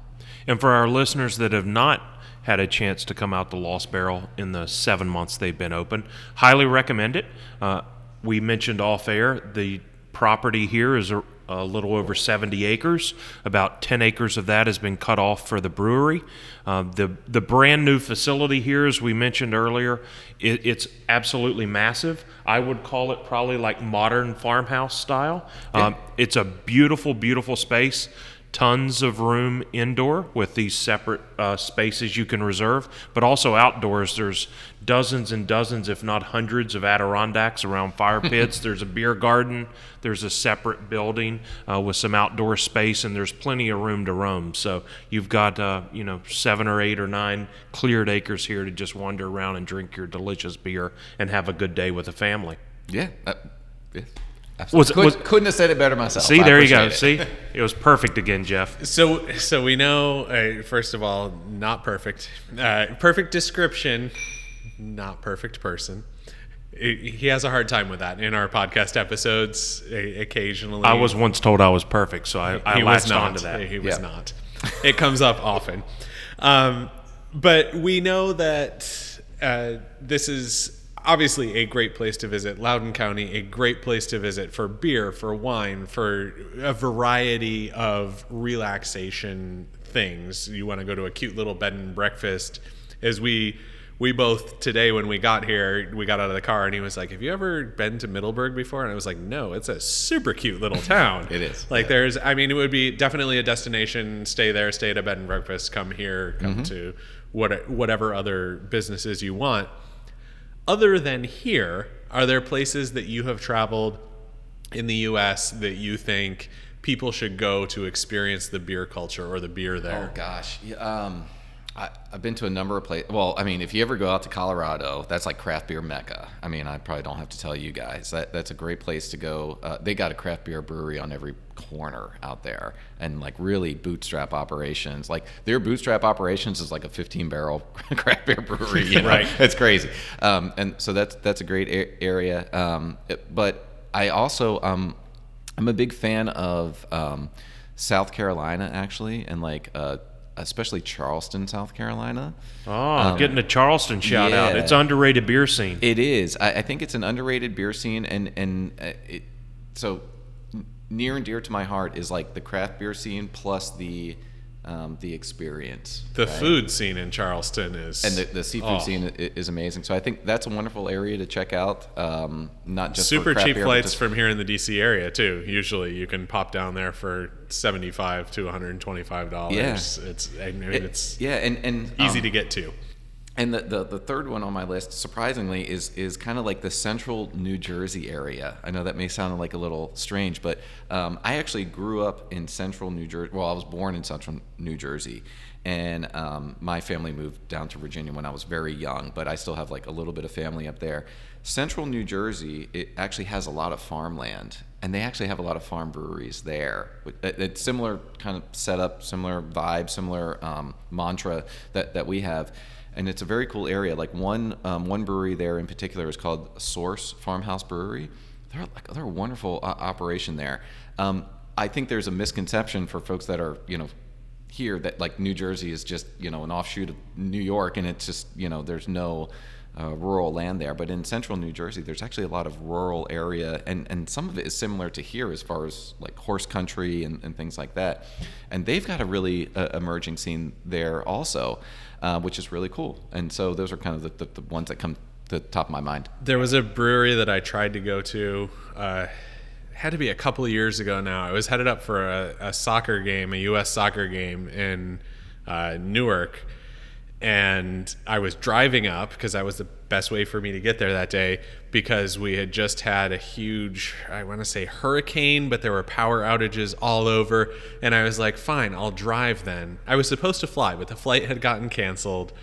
Speaker 1: And for our listeners that have not had a chance to come out the Lost Barrel in the seven months they've been open, highly recommend it. Uh, we mentioned off air the property here is a, little over 70 acres. About 10 acres of that has been cut off for the brewery. Uh, the the brand new facility here, as we mentioned earlier, it, it's absolutely massive. I would call it probably like modern farmhouse style. Um, it's a beautiful, beautiful space tons of room indoor with these separate uh, spaces you can reserve, but also outdoors. There's dozens and dozens, if not hundreds, of Adirondacks around fire pits. there's a beer garden. There's a separate building uh, with some outdoor space, and there's plenty of room to roam. So you've got uh, you know seven or eight or nine cleared acres here to just wander around and drink your delicious beer and have a good day with the family.
Speaker 4: Yeah. Uh, yeah.
Speaker 1: Was-
Speaker 4: Absolutely.
Speaker 1: was-
Speaker 4: Couldn't, couldn't have said it better myself.
Speaker 1: See,
Speaker 4: I
Speaker 1: there you go.
Speaker 4: it.
Speaker 1: See, it was perfect again, Jeff.
Speaker 2: So, so we know. Uh, first of all, not perfect. Uh, perfect description, not perfect person. I- He has a hard time with that in our podcast episodes. o- Occasionally,
Speaker 1: I was once told I was perfect, so I, I
Speaker 2: he
Speaker 1: latched
Speaker 2: not.
Speaker 1: onto that.
Speaker 2: He was
Speaker 4: Yeah.
Speaker 2: not. It comes up often, um, but we know that uh, this is obviously a great place to visit. Loudoun County, a great place to visit for beer, for wine, for a variety of relaxation things. You want to go to a cute little bed and breakfast, as we. We both today when we got here, we got out of the car and he was like, "Have you ever been to Middleburg before?" And I was like, "No, it's a super cute little town.
Speaker 4: It is,
Speaker 2: Like
Speaker 4: yeah.
Speaker 2: there's, I mean, it would be definitely a destination. Stay there, stay at a bed and breakfast. Come here, come mm-hmm. to what whatever other businesses you want. Other than here, are there places that you have traveled in the U.S. that you think people should go to experience the beer culture or the beer there?
Speaker 4: Oh gosh, um, I, I've been to a number of places. Well, I mean, if you ever go out to Colorado, that's like craft beer mecca. I mean, I probably don't have to tell you guys that that's a great place to go. Uh, they got a craft beer brewery on every corner out there, and like really bootstrap operations. Like their bootstrap operations is like a 15 barrel craft beer brewery. You know?
Speaker 2: Right.
Speaker 4: it's crazy. Um, and so that's that's a great a- area. Um, it- but I also um, I'm a big fan of um, South Carolina actually, and like uh, especially Charleston, South Carolina.
Speaker 1: Oh, getting a Charleston shout out. It's underrated beer scene.
Speaker 4: It is. I, I think it's an underrated beer scene, and and uh, it, so near and dear to my heart is like the craft beer scene plus the um, the experience.
Speaker 2: The
Speaker 4: right?
Speaker 2: food scene in Charleston is
Speaker 4: and the, the seafood
Speaker 2: Oh.
Speaker 4: scene is amazing. So I think that's a wonderful area to check out. Um, not just
Speaker 2: super cheap
Speaker 4: beer,
Speaker 2: flights
Speaker 4: just-
Speaker 2: from here in the DC area too. Usually, you can pop down there for seventy-five to one hundred and twenty-five dollars.
Speaker 4: Yeah.
Speaker 2: It's I mean,
Speaker 4: it-
Speaker 2: it's
Speaker 4: yeah, and and
Speaker 2: easy
Speaker 4: um,
Speaker 2: to get to.
Speaker 4: And the, the, the third one on my list, surprisingly, is is kind of like the central New Jersey area. I know that may sound like a little strange, but um, I actually grew up in central New Jersey. Well, I was born in central New Jersey, and um, my family moved down to Virginia when I was very young. But I still have like a little bit of family up there. Central New Jersey, it actually has a lot of farmland, and they actually have a lot of farm breweries there. It- It's similar kind of setup, similar vibe, similar um, mantra that, that we have and it's a very cool area. Like one um, one brewery there in particular is called Source Farmhouse Brewery. They're like they're a wonderful uh, operation there. Um, I think there's a misconception for folks that are you know here that like New Jersey is just you know an offshoot of New York, and it's just you know there's no uh, rural land there. But in central New Jersey, there's actually a lot of rural area, and, and some of it is similar to here as far as like horse country and, and things like that. And they've got a really uh, emerging scene there also, uh, which is really cool. And so those are kind of the, the, the ones that come to the top of my mind.
Speaker 2: There was a brewery that I tried to go to. Uh, had to be a couple of years ago now. I was headed up for a, a soccer game, a U.S. soccer game in uh, Newark, and I was driving up because I was the best way for me to get there that day because we had just had a huge, I want to say hurricane, but there were power outages all over. And I was like, fine, I'll drive then. I was supposed to fly, but the flight had gotten canceled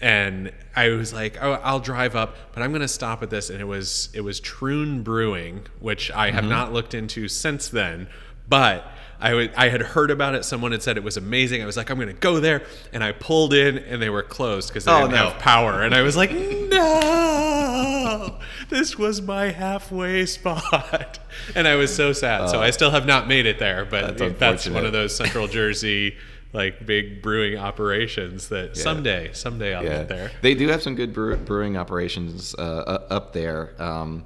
Speaker 2: and I was like, oh, I'll drive up, but I'm going to stop at this. And it was it was Troon Brewing, which I have mm-hmm. not looked into since then, but I had heard about it. Someone had said it was amazing. I was like, I'm going to go there, and I pulled in, and they were closed because they
Speaker 4: Oh,
Speaker 2: didn't
Speaker 4: no.
Speaker 2: have power. And I was like, no, this was my halfway spot, and I was so sad. so I still have not made it there, but
Speaker 4: Uh, That's
Speaker 2: that's, one of those Central Jersey. Like big brewing operations that someday, someday I'll get there.
Speaker 4: They do have some good brew- brewing operations uh, up there. Um,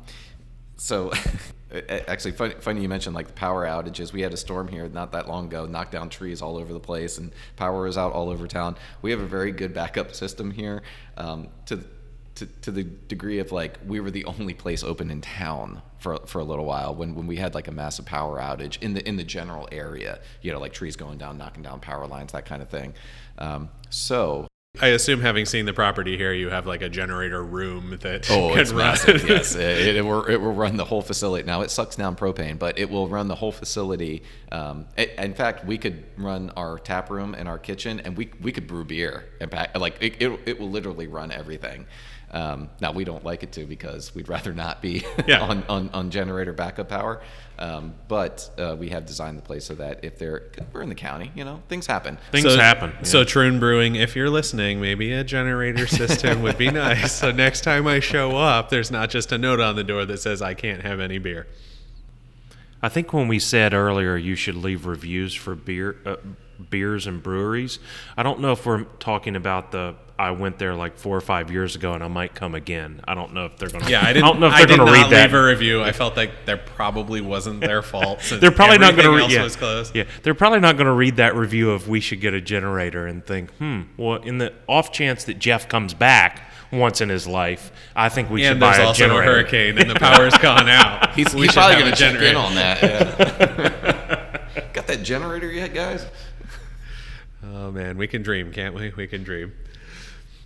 Speaker 4: so, actually, funny, funny you mentioned like the power outages. We had a storm here not that long ago, knocked down trees all over the place, and power is out all over town. We have a very good backup system here. Um, to to, to the degree of like we were the only place open in town for, for a little while when, when we had like a massive power outage in the in the general area you know like trees going down knocking down power lines that kind of thing um, so
Speaker 2: I assume, having seen the property here, you have like a generator room that
Speaker 4: Oh,
Speaker 2: can
Speaker 4: it's
Speaker 2: run.
Speaker 4: massive. yes, it, it will. It will run the whole facility. Now it sucks down propane, but it will run the whole facility. Um, it- in fact, we could run our tap room and our kitchen, and we we could brew beer and pack. Like it, it, it will literally run everything. Um, now we don't like it to because we'd rather not be
Speaker 2: Yeah.
Speaker 4: on, on on generator backup power. Um, but uh, we have designed the place so that if they're we're in the county, you know, things happen.
Speaker 1: Things
Speaker 2: so,
Speaker 1: happen. yeah.
Speaker 2: So Troon Brewing, if you're listening, maybe a generator system would be nice. So next time I show up, there's not just a note on the door that says I can't have any beer.
Speaker 1: I think when we said earlier you should leave reviews for beer, uh, beers and breweries. I don't know if we're talking about the. I went there like four or five years ago, and I might come again. I don't know if they're going to.
Speaker 2: Yeah, I didn't.
Speaker 1: I don't know if they're
Speaker 2: did
Speaker 1: going to
Speaker 2: not
Speaker 1: read that.
Speaker 2: leave a review. I felt like that probably wasn't their fault.
Speaker 1: They're probably not going to read.
Speaker 2: else
Speaker 1: Yeah,
Speaker 2: was closed.
Speaker 1: yeah, they're probably not going to read that review of we should get a generator and think, hmm. Well, in the off chance that Jeff comes back once in his life, I think we should
Speaker 2: And
Speaker 1: buy
Speaker 2: there's
Speaker 1: a
Speaker 2: also a
Speaker 1: generator.
Speaker 2: hurricane, and the power's gone out.
Speaker 4: He's,
Speaker 2: We
Speaker 4: he's probably going to check in
Speaker 2: generator.
Speaker 4: on that. yeah. Got that generator yet, guys?
Speaker 2: Oh man, we can dream, can't we? We can dream.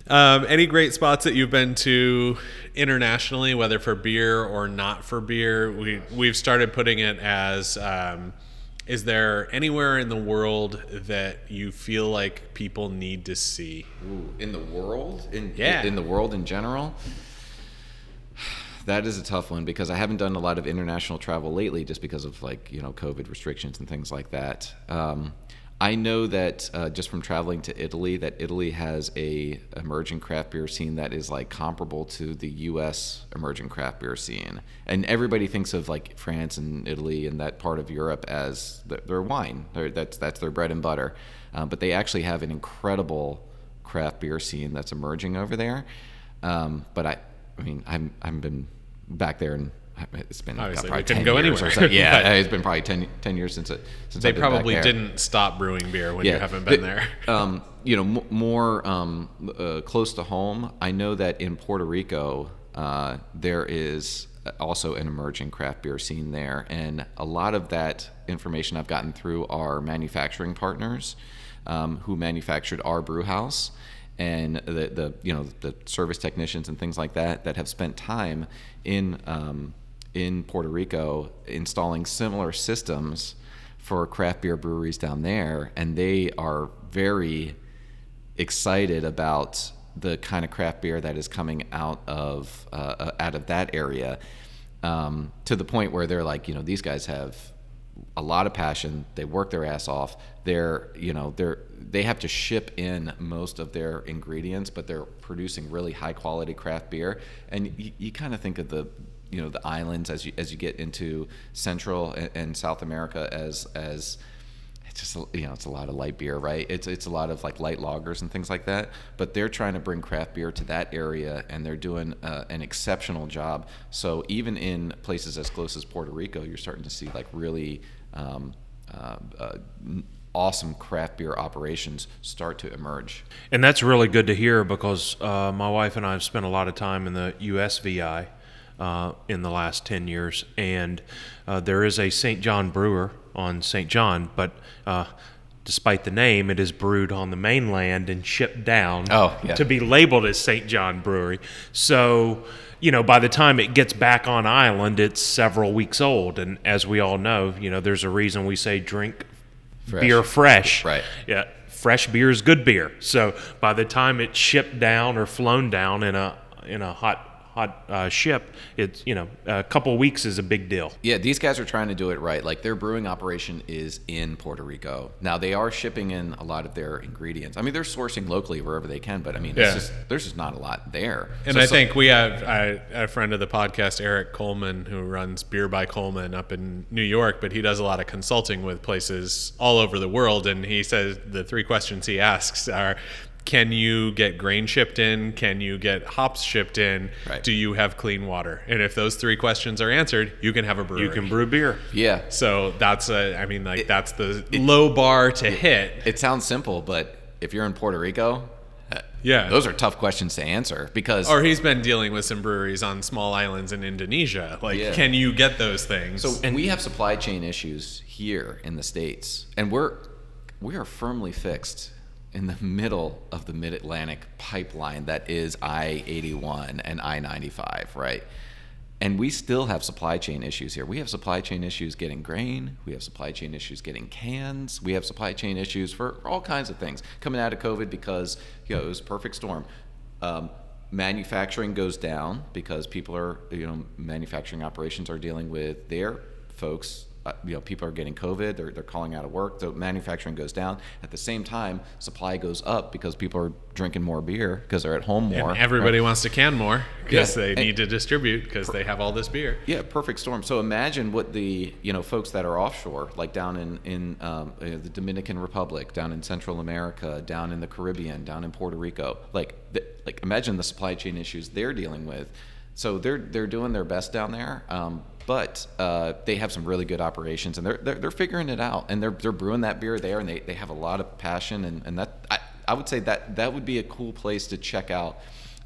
Speaker 2: Um, any great spots that you've been to internationally, whether for beer or not for beer? We we've started putting it as. Um, is there anywhere in the world that you feel like people need to see?
Speaker 4: Ooh, in the world, in
Speaker 2: Yeah.
Speaker 4: in the world in general. That is a tough one because I haven't done a lot of international travel lately, just because of like you know COVID restrictions and things like that. Um, I know that uh, just from traveling to Italy, that Italy has a emerging craft beer scene that is like comparable to the U.S. emerging craft beer scene, and everybody thinks of like France and Italy and that part of Europe as th- their wine. Their, that's that's their bread and butter, uh, but they actually have an incredible craft beer scene that's emerging over there. Um, but I, I mean, I'm I've been back there in It's been
Speaker 2: Obviously,
Speaker 4: probably 10
Speaker 2: go
Speaker 4: years or
Speaker 2: anywhere.
Speaker 4: so. Yeah, it's been probably 10, 10 years since it since
Speaker 2: They probably didn't stop brewing beer when you haven't been
Speaker 4: The-
Speaker 2: there.
Speaker 4: Um, you know, m- more um, uh, close to home. I know that in Puerto Rico, uh, there is also an emerging craft beer scene there, and a lot of that information I've gotten through our manufacturing partners, um, who manufactured our brew house, and the, the you know the service technicians and things like that that have spent time in um, in Puerto Rico installing similar systems for craft beer breweries down there, and they are very excited about the kind of craft beer that is coming out of uh, out of that area, um, to the point where they're like, you know, these guys have a lot of passion. They work their ass off. They're, you know, they're they have to ship in most of their ingredients, but they're producing really high quality craft beer. And you, you kind of think of the you know the islands as you as you get into Central and, and South America as as it's just you know it's a lot of light beer right? It's it's a lot of like light lagers and things like that. But they're trying to bring craft beer to that area and they're doing uh, an exceptional job. So even in places as close as Puerto Rico you're starting to see like really um, uh, uh, awesome craft beer operations start to emerge.
Speaker 1: And that's really good to hear because uh, my wife and I have spent a lot of time in the USVI uh, in the last 10 years. And uh, there is a St. John brewer on St. John, but uh, despite the name, it is brewed on the mainland and shipped down
Speaker 4: Oh, yeah.
Speaker 1: to be labeled as St. John Brewery. So, you know, by the time it gets back on island, it's several weeks old. And as we all know, you know, there's a reason we say drink
Speaker 4: Fresh.
Speaker 1: beer fresh.
Speaker 4: Right.
Speaker 1: Yeah, fresh beer is good beer. So by the time it's shipped down or flown down in a in a hot hot uh, ship, it's you know a couple weeks is a big deal.
Speaker 4: Yeah, these guys are trying to do it right. Like their brewing operation is in Puerto Rico. Now they are shipping in a lot of their ingredients. I mean, they're sourcing locally wherever they can, but I mean,
Speaker 2: Yeah.
Speaker 4: it's just, there's just not a lot there.
Speaker 2: And
Speaker 4: So
Speaker 2: I
Speaker 4: some-
Speaker 2: think we have I, a friend of the podcast, Eric Coleman, who runs Beer by Coleman up in New York, but he does a lot of consulting with places all over the world. And he says the three questions he asks are Can you get grain shipped in? Can you get hops shipped in?
Speaker 4: Right.
Speaker 2: Do you have clean water? And if those three questions are answered, you can have a brewery.
Speaker 1: You can brew beer.
Speaker 4: yeah,
Speaker 2: So that's a, I mean, like that's the low bar to hit.
Speaker 4: it sounds simple, but if you're in Puerto Rico, uh,
Speaker 2: Yeah.
Speaker 4: those are tough questions to answer because
Speaker 2: Or he's been dealing with some breweries on small islands in Indonesia. Like,
Speaker 4: Yeah.
Speaker 2: can you get those things?
Speaker 4: So and we have supply chain issues here in the states, and we're we are firmly fixed in the middle of the Mid Atlantic pipeline that is I eighty one and I ninety five, right? And we still have supply chain issues here. We have supply chain issues getting grain. We have supply chain issues getting cans. We have supply chain issues for all kinds of things coming out of COVID because you know it was a perfect storm. Um, manufacturing goes down because people are you know manufacturing operations are dealing with their folks uh, you know people are getting covid they're, they're calling out of work so manufacturing goes down at the same time supply goes up because people are drinking more beer because they're at home more
Speaker 2: and everybody
Speaker 4: right?
Speaker 2: wants to can more because
Speaker 4: Yeah.
Speaker 2: they
Speaker 4: And-
Speaker 2: need to distribute because they have all this beer.
Speaker 4: Yeah, perfect storm. So imagine what the you know folks that are offshore, like down in in um, uh, the Dominican Republic, down in Central America, down in the Caribbean, down in Puerto Rico. Like the, like imagine the supply chain issues they're dealing with. So they're they're doing their best down there, um, but uh, they have some really good operations, and they're, they're they're figuring it out, and they're they're brewing that beer there, and they, they have a lot of passion, and and that I, I would say that that would be a cool place to check out.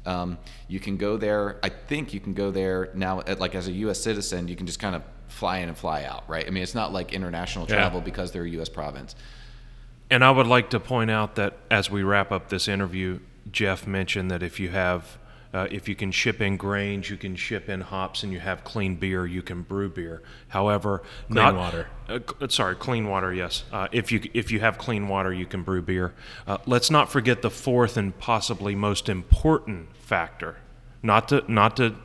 Speaker 4: Um, you can go there. I think you can go there now. At, like as a U.S. citizen, you can just kind of fly in and fly out, right? I mean, it's not like international
Speaker 2: Yeah.
Speaker 4: travel because they're a U.S. province.
Speaker 1: And I would like to point out that as we wrap up this interview, Jeff mentioned that if you have, uh, if you can ship in grains, you can ship in hops, and you have clean beer, you can brew beer. However,
Speaker 2: Clean
Speaker 1: not
Speaker 2: water.
Speaker 1: Uh, sorry, clean water. Yes, uh, if you if you have clean water, you can brew beer. Uh, let's not forget the fourth and possibly most important factor. Not to not to,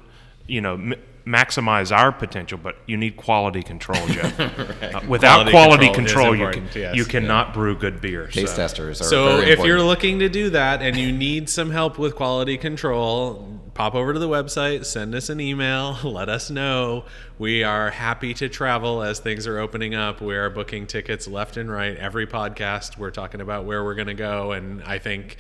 Speaker 1: you know. M- maximize our potential but you need quality control jeff Uh, without
Speaker 2: Quality
Speaker 1: quality
Speaker 2: control
Speaker 1: control, you, can,
Speaker 2: yes.
Speaker 1: you cannot brew good beer
Speaker 4: Taste
Speaker 1: so.
Speaker 4: testers are
Speaker 2: So
Speaker 4: very
Speaker 2: if you're looking to do that and you need some help with quality control, pop over to the website, send us an email, let us know. We are happy to travel as things are opening up. We are booking tickets left and right. Every podcast, we're talking about where we're going to go. And I think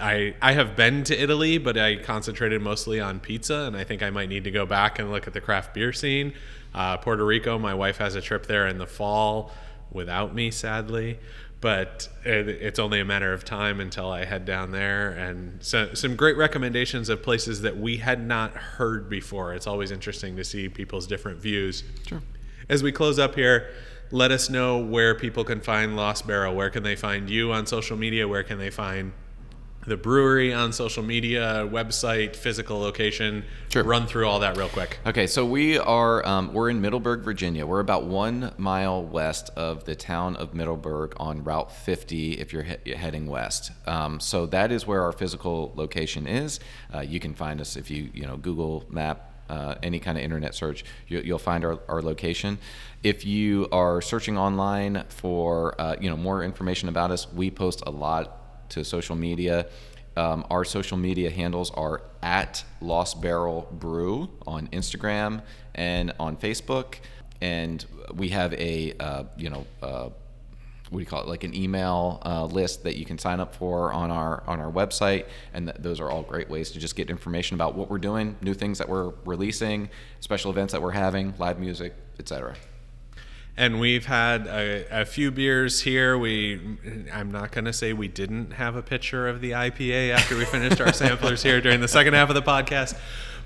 Speaker 2: I I have been to Italy, but I concentrated mostly on pizza, and I think I might need to go back and look at the craft beer scene. Uh, Puerto Rico, my wife has a trip there in the fall without me, sadly, but it, it's only a matter of time until I head down there. And so, some great recommendations of places that we had not heard before. It's always interesting to see people's different views.
Speaker 4: Sure.
Speaker 2: As we close up here, let us know where people can find Lost Barrel. Where can they find you on social media? Where can they find the brewery on social media, website, physical location?
Speaker 4: Sure.
Speaker 2: Run through all that real quick.
Speaker 4: Okay, so we are um, we're in Middleburg, Virginia. We're about one mile west of the town of Middleburg on Route 50 if you're he- heading west. Um, so that is where our physical location is. Uh, you can find us if you you know Google Map. Uh, any kind of internet search, you, you'll find our, our location. If you are searching online for uh, you know more information about us, we post a lot to social media. Um, our social media handles are at Lost Barrel Brew on Instagram and on Facebook, and we have a uh, you know uh, what do you call it like an email uh, list that you can sign up for on our on our website, and th- those are all great ways to just get information about what we're doing, new things that we're releasing, special events that we're having, live music, etc.
Speaker 2: And we've had a, a few beers here. We, I'm not going to say we didn't have a picture of the IPA after we finished our samplers here during the second half of the podcast,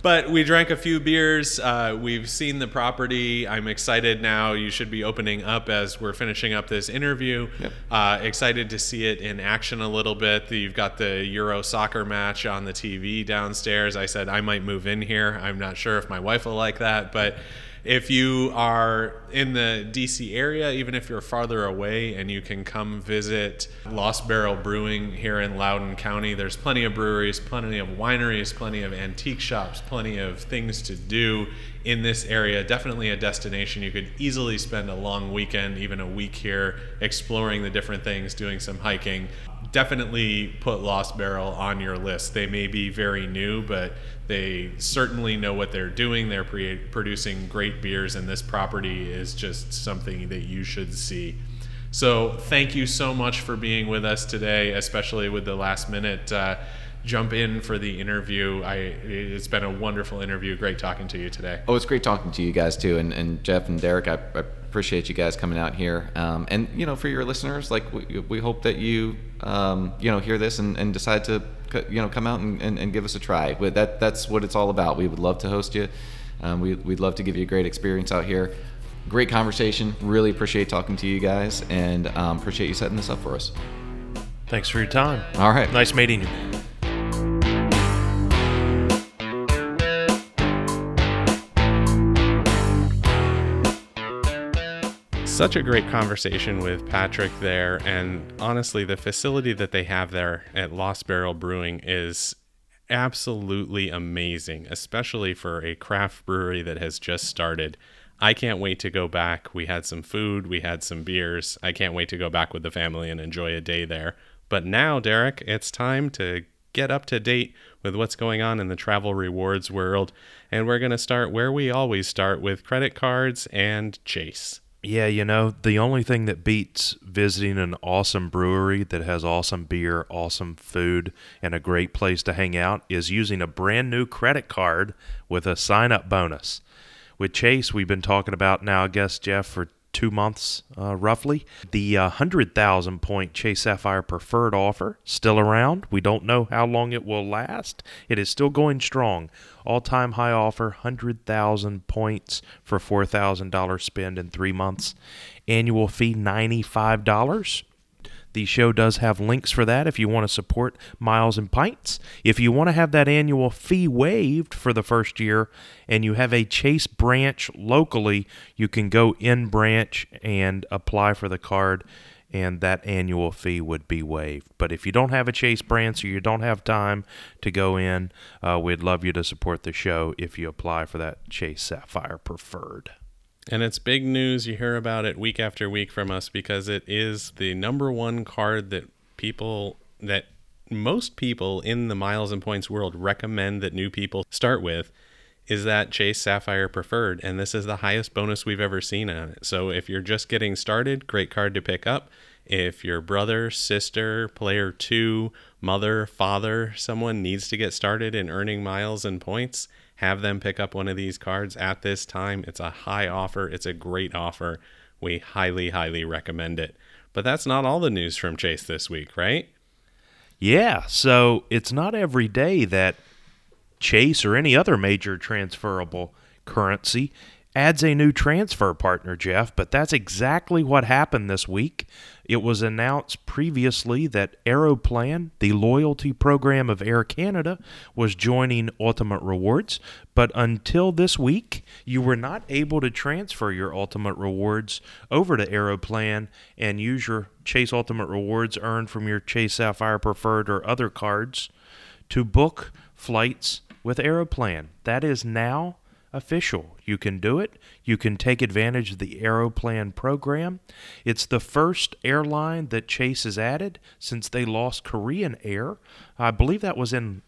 Speaker 2: but we drank a few beers. Uh, we've seen the property. I'm excited now. You should be opening up as we're finishing up this interview.
Speaker 4: Yep.
Speaker 2: Uh, excited to see it in action a little bit. You've got the Euro soccer match on the TV downstairs. I said I might move in here. I'm not sure if my wife will like that, but if you are in the DC area, even if you're farther away and you can come visit Lost Barrel Brewing here in Loudoun County, there's plenty of breweries, plenty of wineries, plenty of antique shops, plenty of things to do in this area. Definitely a destination. You could easily spend a long weekend, even a week here, exploring the different things, doing some hiking. Definitely put Lost Barrel on your list. They may be very new, but they certainly know what they're doing. They're pre- producing great beers, and this property is just something that you should see. So, thank you so much for being with us today, especially with the last minute uh, jump in for the interview. I, it's been a wonderful interview. Great talking to you today.
Speaker 4: Oh, it's great talking to you guys too, and, and Jeff and Derek. I, I appreciate you guys coming out here. Um, and you know, for your listeners, like we, we hope that you um, you know hear this and, and decide to you know come out and, and, and give us a try. But that that's what it's all about. We would love to host you. Um, we, we'd love to give you a great experience out here. Great conversation. Really appreciate talking to you guys, and um, appreciate you setting this up for us.
Speaker 1: Thanks for your time.
Speaker 4: All right.
Speaker 1: Nice meeting you.
Speaker 2: Such a great conversation with Patrick there. And honestly, the facility that they have there at Lost Barrel Brewing is absolutely amazing, especially for a craft brewery that has just started. I can't wait to go back. We had some food, we had some beers. I can't wait to go back with the family and enjoy a day there. But now, Derek, it's time to get up to date with what's going on in the travel rewards world. And we're going to start where we always start with credit cards and Chase.
Speaker 1: Yeah, you know, the only thing that beats visiting an awesome brewery that has awesome beer, awesome food, and a great place to hang out is using a brand new credit card with a sign up bonus. With Chase, we've been talking about now, I guess, Jeff, for two months uh, roughly. The uh, 100,000 point Chase Sapphire Preferred offer still around. We don't know how long it will last. It is still going strong. All time high offer 100,000 points for $4,000 spend in three months. Annual fee $95. The show does have links for that if you want to support Miles and Pints. If you want to have that annual fee waived for the first year and you have a Chase branch locally, you can go in branch and apply for the card and that annual fee would be waived. But if you don't have a Chase branch or you don't have time to go in, uh, we'd love you to support the show if you apply for that Chase Sapphire Preferred.
Speaker 2: And it's big news. You hear about it week after week from us because it is the number one card that people, that most people in the miles and points world recommend that new people start with is that Chase Sapphire Preferred. And this is the highest bonus we've ever seen on it. So if you're just getting started, great card to pick up. If your brother, sister, player two, mother, father, someone needs to get started in earning miles and points, have them pick up one of these cards at this time. It's a high offer, it's a great offer. We highly, highly recommend it. But that's not all the news from Chase this week, right?
Speaker 1: Yeah, so it's not every day that Chase or any other major transferable currency adds a new transfer partner, Jeff, but that's exactly what happened this week. It was announced previously that Aeroplan, the loyalty program of Air Canada, was joining Ultimate Rewards, but until this week, you were not able to transfer your Ultimate Rewards over to Aeroplan and use your Chase Ultimate Rewards earned from your Chase Sapphire Preferred or other cards to book flights with Aeroplan. That is now official. You can do it. You can take advantage of the Aeroplan program. It's the first airline that Chase has added since they lost Korean Air. I believe that was in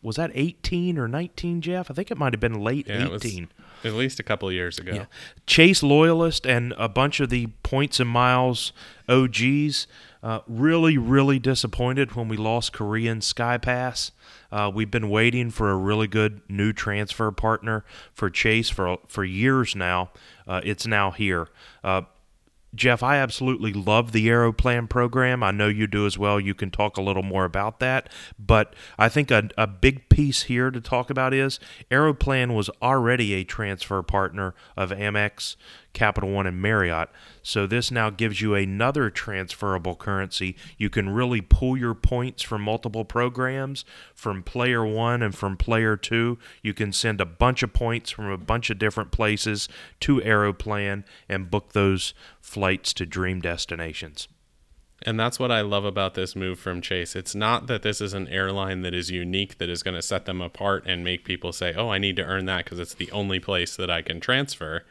Speaker 1: was that 18 or 19, Jeff? I think it might have been late
Speaker 2: Yeah, it was
Speaker 1: 18.
Speaker 2: at least a couple of years ago.
Speaker 1: Yeah. Chase loyalist and a bunch of the points and miles OGs uh, really, really disappointed when we lost Korean Sky Pass. Uh, we've been waiting for a really good new transfer partner for Chase for for years now. Uh, it's now here. Uh, Jeff, I absolutely love the Aeroplan program. I know you do as well. You can talk a little more about that. But I think a, a big piece here to talk about is Aeroplan was already a transfer partner of Amex, Capital One, and Marriott. So this now gives you another transferable currency. You can really pull your points from multiple programs, from player one and from player two. You can send a bunch of points from a bunch of different places to Aeroplan and book those flights to dream destinations.
Speaker 2: And that's what I love about this move from Chase. It's not that this is an airline that is unique, that is going to set them apart and make people say, oh, I need to earn that because it's the only place that I can transfer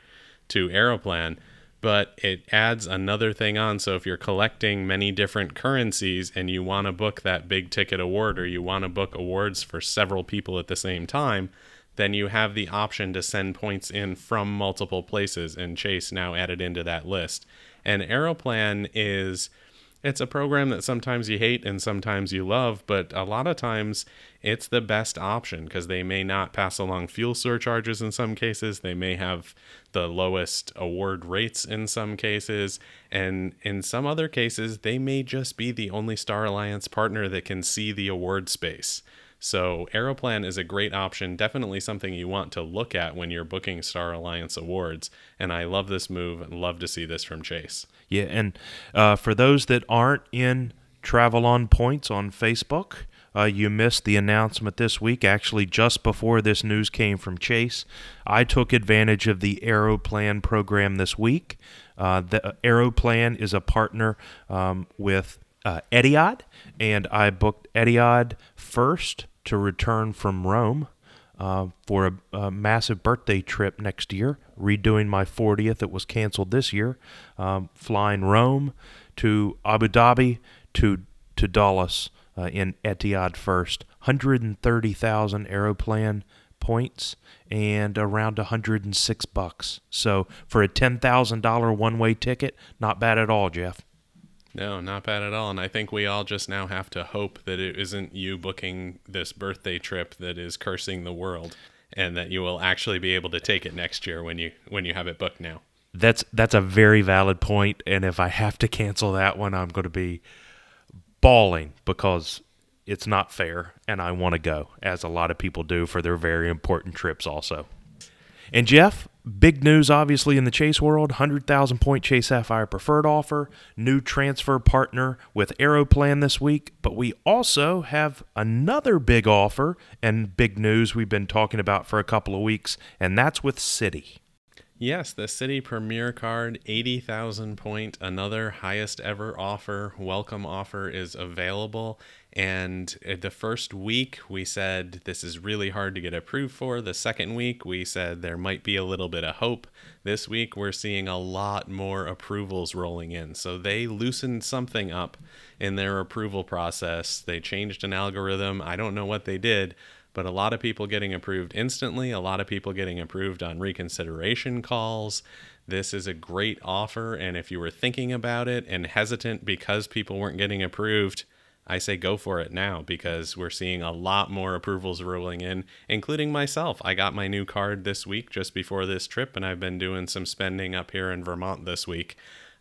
Speaker 2: to Aeroplan. But it adds another thing on. So if you're collecting many different currencies and you want to book that big ticket award or you want to book awards for several people at the same time, then you have the option to send points in from multiple places. And Chase now added into that list. And Aeroplan is it's a program that sometimes you hate and sometimes you love, but a lot of times it's the best option because they may not pass along fuel surcharges in some cases. They may have the lowest award rates in some cases. And in some other cases, they may just be the only Star Alliance partner that can see the award space. So Aeroplan is a great option, definitely something you want to look at when you're booking Star Alliance awards. And I love this move and love to see this from Chase.
Speaker 1: Yeah, and uh, for those that aren't in Travel on Points on Facebook, uh, you missed the announcement this week. Actually, just before this news came from Chase, I took advantage of the Aeroplan program this week. Uh, the Aeroplan is a partner um, with uh, Etihad, and I booked Etihad first to return from Rome uh, for a, a, massive birthday trip next year, redoing my 40th. It was canceled this year, um, flying Rome to Abu Dhabi to to Dallas uh, in Etihad first. 130,000 Aeroplan points and around 106 bucks. So for a $10,000 one-way ticket, not bad at all, Jeff.
Speaker 2: No, not bad at all. And I think we all just now have to hope that it isn't you booking this birthday trip that is cursing the world and that you will actually be able to take it next year when you when you have it booked now.
Speaker 1: That's that's a very valid point and if I have to cancel that one I'm going to be bawling because it's not fair and I want to go as a lot of people do for their very important trips also. And Jeff, big news obviously in the Chase world 100,000 point Chase Sapphire preferred offer, new transfer partner with Aeroplan this week. But we also have another big offer and big news we've been talking about for a couple of weeks, and that's with Citi.
Speaker 2: Yes, the Citi Premier Card, 80,000 point, another highest ever offer, welcome offer is available. And uh, the first week, we said this is really hard to get approved for. The second week, we said there might be a little bit of hope. This week, we're seeing a lot more approvals rolling in. So they loosened something up in their approval process. They changed an algorithm. I don't know what they did, but a lot of people getting approved instantly, a lot of people getting approved on reconsideration calls. This is a great offer. And if you were thinking about it and hesitant because people weren't getting approved, I say go for it now because we're seeing a lot more approvals rolling in, including myself. I got my new card this week just before this trip, and I've been doing some spending up here in Vermont this week,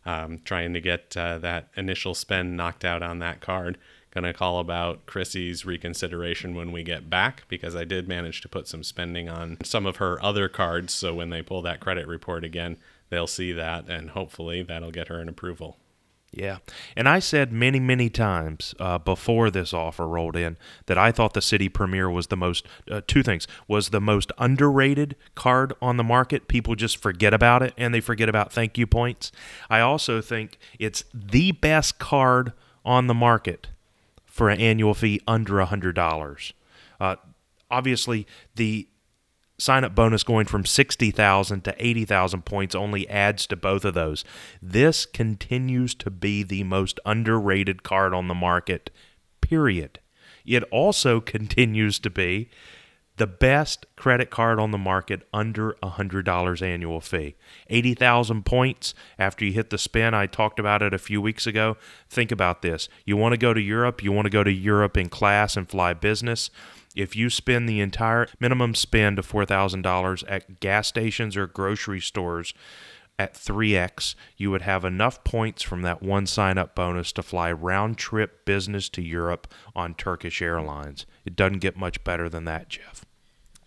Speaker 2: um, trying to get uh, that initial spend knocked out on that card. Gonna call about Chrissy's reconsideration when we get back because I did manage to put some spending on some of her other cards. So when they pull that credit report again, they'll see that, and hopefully that'll get her an approval.
Speaker 1: Yeah. And I said many, many times uh, before this offer rolled in that I thought the Citi Premier was the most, uh, two things, was the most underrated card on the market. People just forget about it and they forget about thank you points. I also think it's the best card on the market for an annual fee under a $100. Uh, obviously, the sign up bonus going from 60,000 to 80,000 points only adds to both of those. This continues to be the most underrated card on the market, period. It also continues to be the best credit card on the market under a $100 annual fee. 80,000 points after you hit the spin. I talked about it a few weeks ago. Think about this. You want to go to Europe, you want to go to Europe in class and fly business if you spend the entire minimum spend of $4,000 at gas stations or grocery stores at 3x, you would have enough points from that one sign up bonus to fly round trip business to Europe on Turkish Airlines. It doesn't get much better than that, Jeff.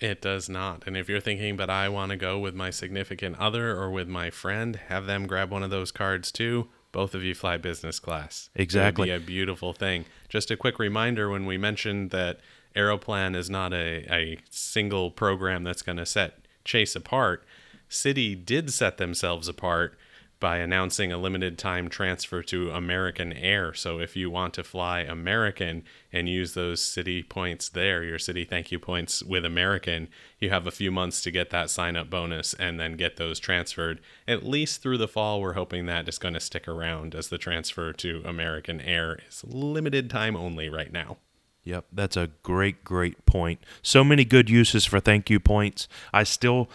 Speaker 2: It does not. And if you're thinking, but I want to go with my significant other or with my friend, have them grab one of those cards too. Both of you fly business class.
Speaker 1: Exactly.
Speaker 2: Be a beautiful thing. Just a quick reminder when we mentioned that Aeroplan is not a, a single program that's going to set Chase apart. Citi did set themselves apart by announcing a limited time transfer to American Air. So if you want to fly American and use those Citi points there, your Citi thank you points with American, you have a few months to get that sign up bonus and then get those transferred. At least through the fall, we're hoping that is going to stick around as the transfer to American Air is limited time only right now.
Speaker 1: Yep, that's a great, great point. So many good uses for thank you points. I still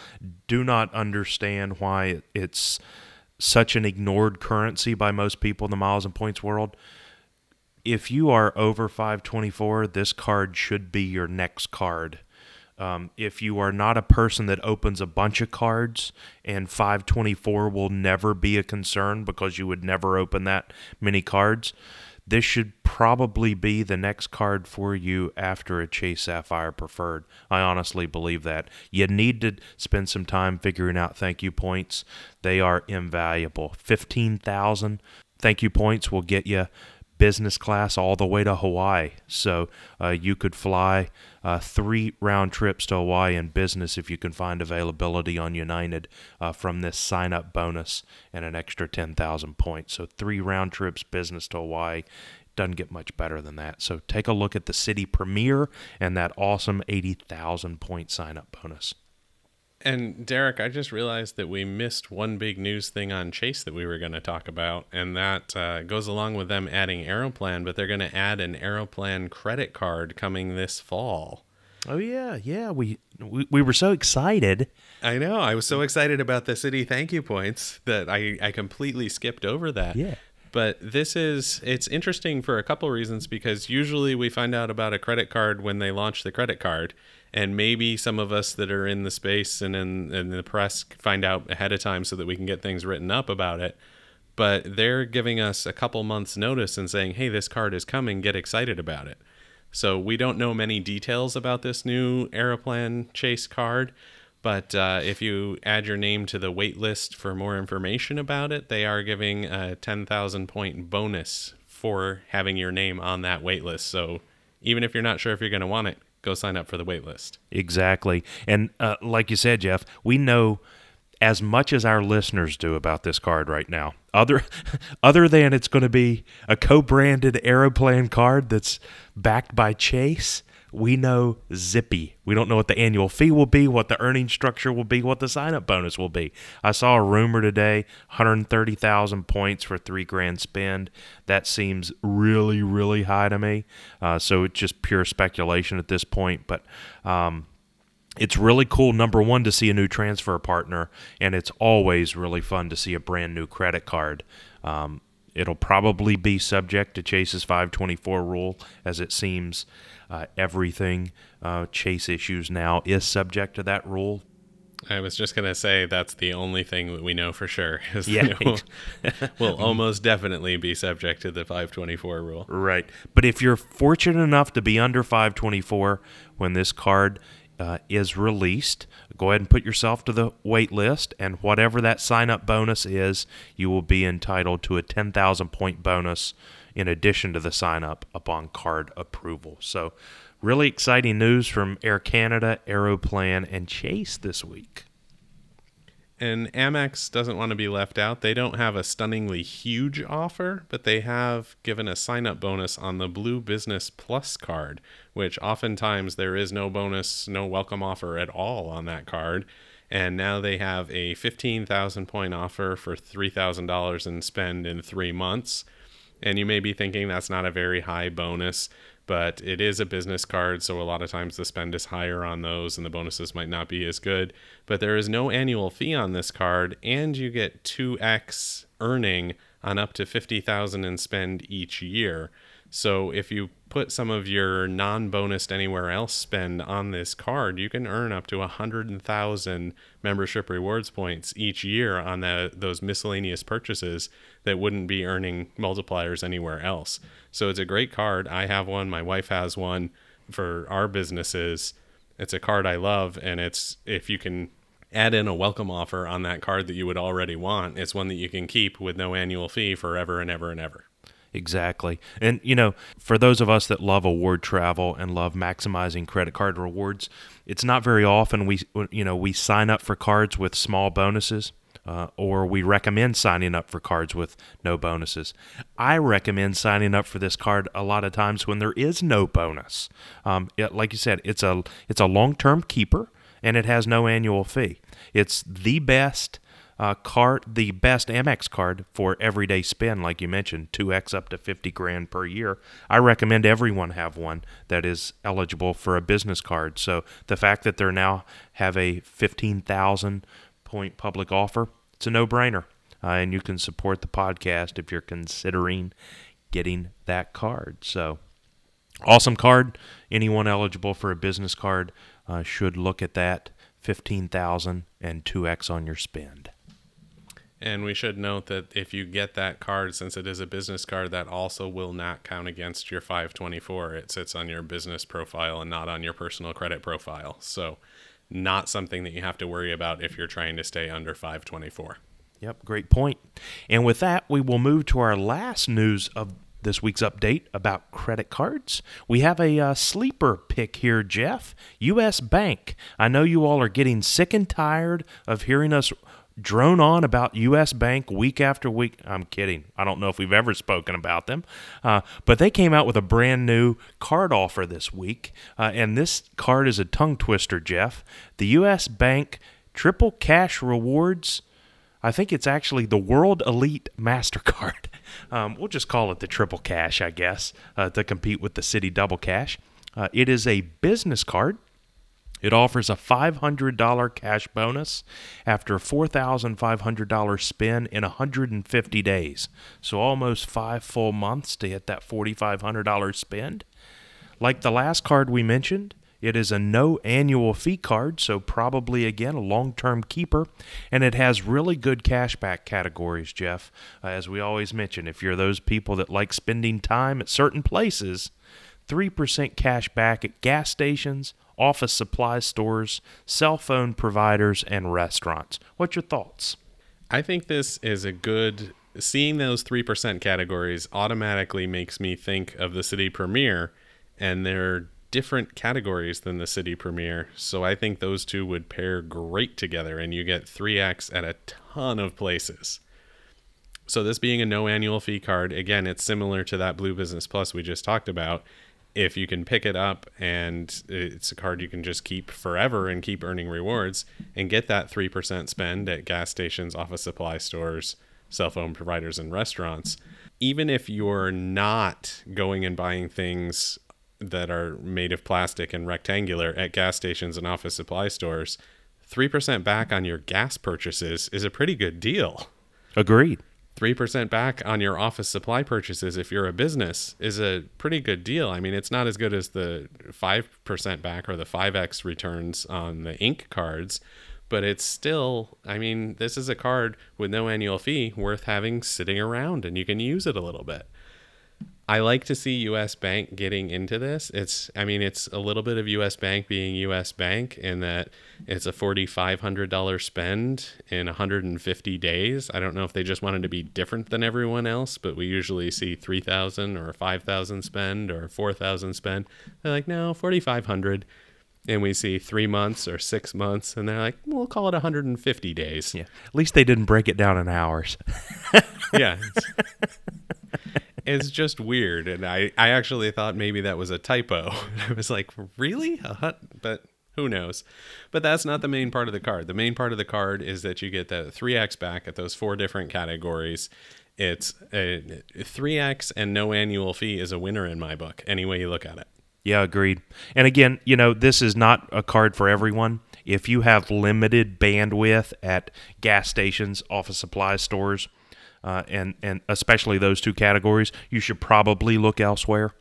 Speaker 1: do not understand why it's such an ignored currency by most people in the miles and points world. If you are over 524, this card should be your next card. Um, if you are not a person that opens a bunch of cards, and 524 will never be a concern because you would never open that many cards, this should probably be the next card for you after a Chase Sapphire Preferred. I honestly believe that. You need to spend some time figuring out thank you points. They are invaluable. 15,000 thank you points will get you business class all the way to Hawaii. So uh, you could fly uh, three round trips to Hawaii in business if you can find availability on United uh, from this sign up bonus and an extra 10,000 points. So three round trips business to Hawaii. Doesn't get much better than that. So take a look at the Citi Premier and that awesome 80,000 point sign up bonus.
Speaker 2: And Derek, I just realized that we missed one big news thing on Chase that we were going to talk about, and that uh, goes along with them adding Aeroplan, but they're going to add an Aeroplan credit card coming this fall.
Speaker 1: Oh yeah, yeah. We, we we were so excited.
Speaker 2: I know. I was so excited about the Citi thank you points that I I completely skipped over that.
Speaker 1: Yeah.
Speaker 2: But this is it's interesting for a couple reasons because usually we find out about a credit card when they launch the credit card and maybe some of us that are in the space and in, in the press find out ahead of time so that we can get things written up about it. But they're giving us a couple months notice and saying hey this card is coming. Get excited about it. So we don't know many details about this new aeroplan chase card but uh, if you add your name to the wait list for more information about it they are giving a 10000 point bonus for having your name on that wait list so even if you're not sure if you're going to want it go sign up for the wait list.
Speaker 1: Exactly. And uh, like you said, Jeff, we know as much as our listeners do about this card right now. Other other than it's going to be a co-branded Aeroplan card that's backed by Chase, we know zippy. We don't know what the annual fee will be, what the earning structure will be, what the sign-up bonus will be. I saw a rumor today, 130,000 points for three grand spend. That seems really, really high to me. Uh, so it's just pure speculation at this point. But um, it's really cool number one to see a new transfer partner and it's always really fun to see a brand new credit card um, it'll probably be subject to Chase's 524 rule, as it seems uh, everything uh, Chase issues now is subject to that rule.
Speaker 2: I was just gonna say that's the only thing that we know for sure is
Speaker 1: Yeah.
Speaker 2: will, will almost definitely be subject to the 524 rule.
Speaker 1: Right. But if you're fortunate enough to be under 524 when this card uh, is released, go ahead and put yourself to the wait list, and whatever that sign up bonus is, you will be entitled to a 10,000 point bonus in addition to the sign up upon card approval. So, really exciting news from Air Canada, Aeroplan, and Chase this week.
Speaker 2: And Amex doesn't want to be left out. They don't have a stunningly huge offer, but they have given a sign up bonus on the Blue Business Plus card, which oftentimes there is no bonus, no welcome offer at all on that card. And now they have a 15,000 point offer for $3,000 in spend in three months. And you may be thinking that's not a very high bonus, but it is a business card, so a lot of times the spend is higher on those and the bonuses might not be as good. But there is no annual fee on this card, and you get 2x earning on up to 50,000 in spend each year. So if you put some of your non-bonused anywhere else spend on this card, you can earn up to 100,000 membership rewards points each year on the, those miscellaneous purchases that wouldn't be earning multipliers anywhere else. So it's a great card. I have one, my wife has one for our businesses. It's a card I love and it's if you can add in a welcome offer on that card that you would already want, it's one that you can keep with no annual fee forever and ever and ever.
Speaker 1: Exactly. And, you know, for those of us that love award travel and love maximizing credit card rewards, it's not very often we, you know, we sign up for cards with small bonuses. Uh, or we recommend signing up for cards with no bonuses. I recommend signing up for this card a lot of times when there is no bonus. Um, it, like you said, it's a it's a long term keeper and it has no annual fee. It's the best uh, card, the best Amex card for everyday spend, like you mentioned, 2x up to 50 grand per year. I recommend everyone have one that is eligible for a business card. So the fact that they're now have a 15,000 point public offer, it's a no brainer. Uh, and you can support the podcast if you're considering getting that card. So awesome card. Anyone eligible for a business card uh, should look at that. 15,000 and 2x on your spend.
Speaker 2: And we should note that if you get that card, since it is a business card, that also will not count against your 524. It sits on your business profile and not on your personal credit profile. So, not something that you have to worry about if you're trying to stay under 524.
Speaker 1: Yep, great point. And with that, we will move to our last news of this week's update about credit cards. We have a uh, sleeper pick here, Jeff. U.S. Bank. I know you all are getting sick and tired of hearing us drone on about U.S. Bank week after week. I'm kidding. I don't know if we've ever spoken about them, uh, but they came out with a brand new card offer this week, uh, and this card is a tongue twister, Jeff. The U.S. Bank Triple Cash Rewards. I think it's actually the World Elite MasterCard. Um, we'll just call it the Triple Cash, I guess, uh, to compete with the Citi Double Cash. Uh, it is a business card. It offers a $500 cash bonus after a $4,500 spend in 150 days. So almost five full months to hit that $4,500 spend. Like the last card we mentioned, it is a no annual fee card, so probably again a long term keeper. And it has really good cashback categories, Jeff. Uh, as we always mention, if you're those people that like spending time at certain places, 3% cash back at gas stations, office supply stores, cell phone providers, and restaurants. What's your thoughts?
Speaker 2: I think this is a good. Seeing those 3% categories automatically makes me think of the Citi Premier, and they're different categories than the Citi Premier. So I think those two would pair great together, and you get 3x at a ton of places. So, this being a no annual fee card, again, it's similar to that Blue Business Plus we just talked about. If you can pick it up and it's a card you can just keep forever and keep earning rewards and get that 3% spend at gas stations, office supply stores, cell phone providers, and restaurants, even if you're not going and buying things that are made of plastic and rectangular at gas stations and office supply stores, 3% back on your gas purchases is a pretty good deal.
Speaker 1: Agreed.
Speaker 2: 3% back on your office supply purchases if you're a business is a pretty good deal. I mean, it's not as good as the 5% back or the 5x returns on the ink cards, but it's still, I mean, this is a card with no annual fee worth having sitting around and you can use it a little bit. I like to see US Bank getting into this. It's I mean it's a little bit of US Bank being US Bank in that it's a $4500 spend in 150 days. I don't know if they just wanted to be different than everyone else, but we usually see 3000 or 5000 spend or 4000 spend. They're like, "No, 4500." And we see 3 months or 6 months and they're like, "We'll call it 150 days."
Speaker 1: Yeah. At least they didn't break it down in hours.
Speaker 2: yeah. It's, it's just weird. And I, I actually thought maybe that was a typo. I was like, really? Uh-huh. But who knows? But that's not the main part of the card. The main part of the card is that you get the 3x back at those four different categories. It's a 3x and no annual fee is a winner in my book, any way you look at it.
Speaker 1: Yeah, agreed. And again, you know, this is not a card for everyone. If you have limited bandwidth at gas stations, office supply stores, uh, and and especially those two categories, you should probably look elsewhere.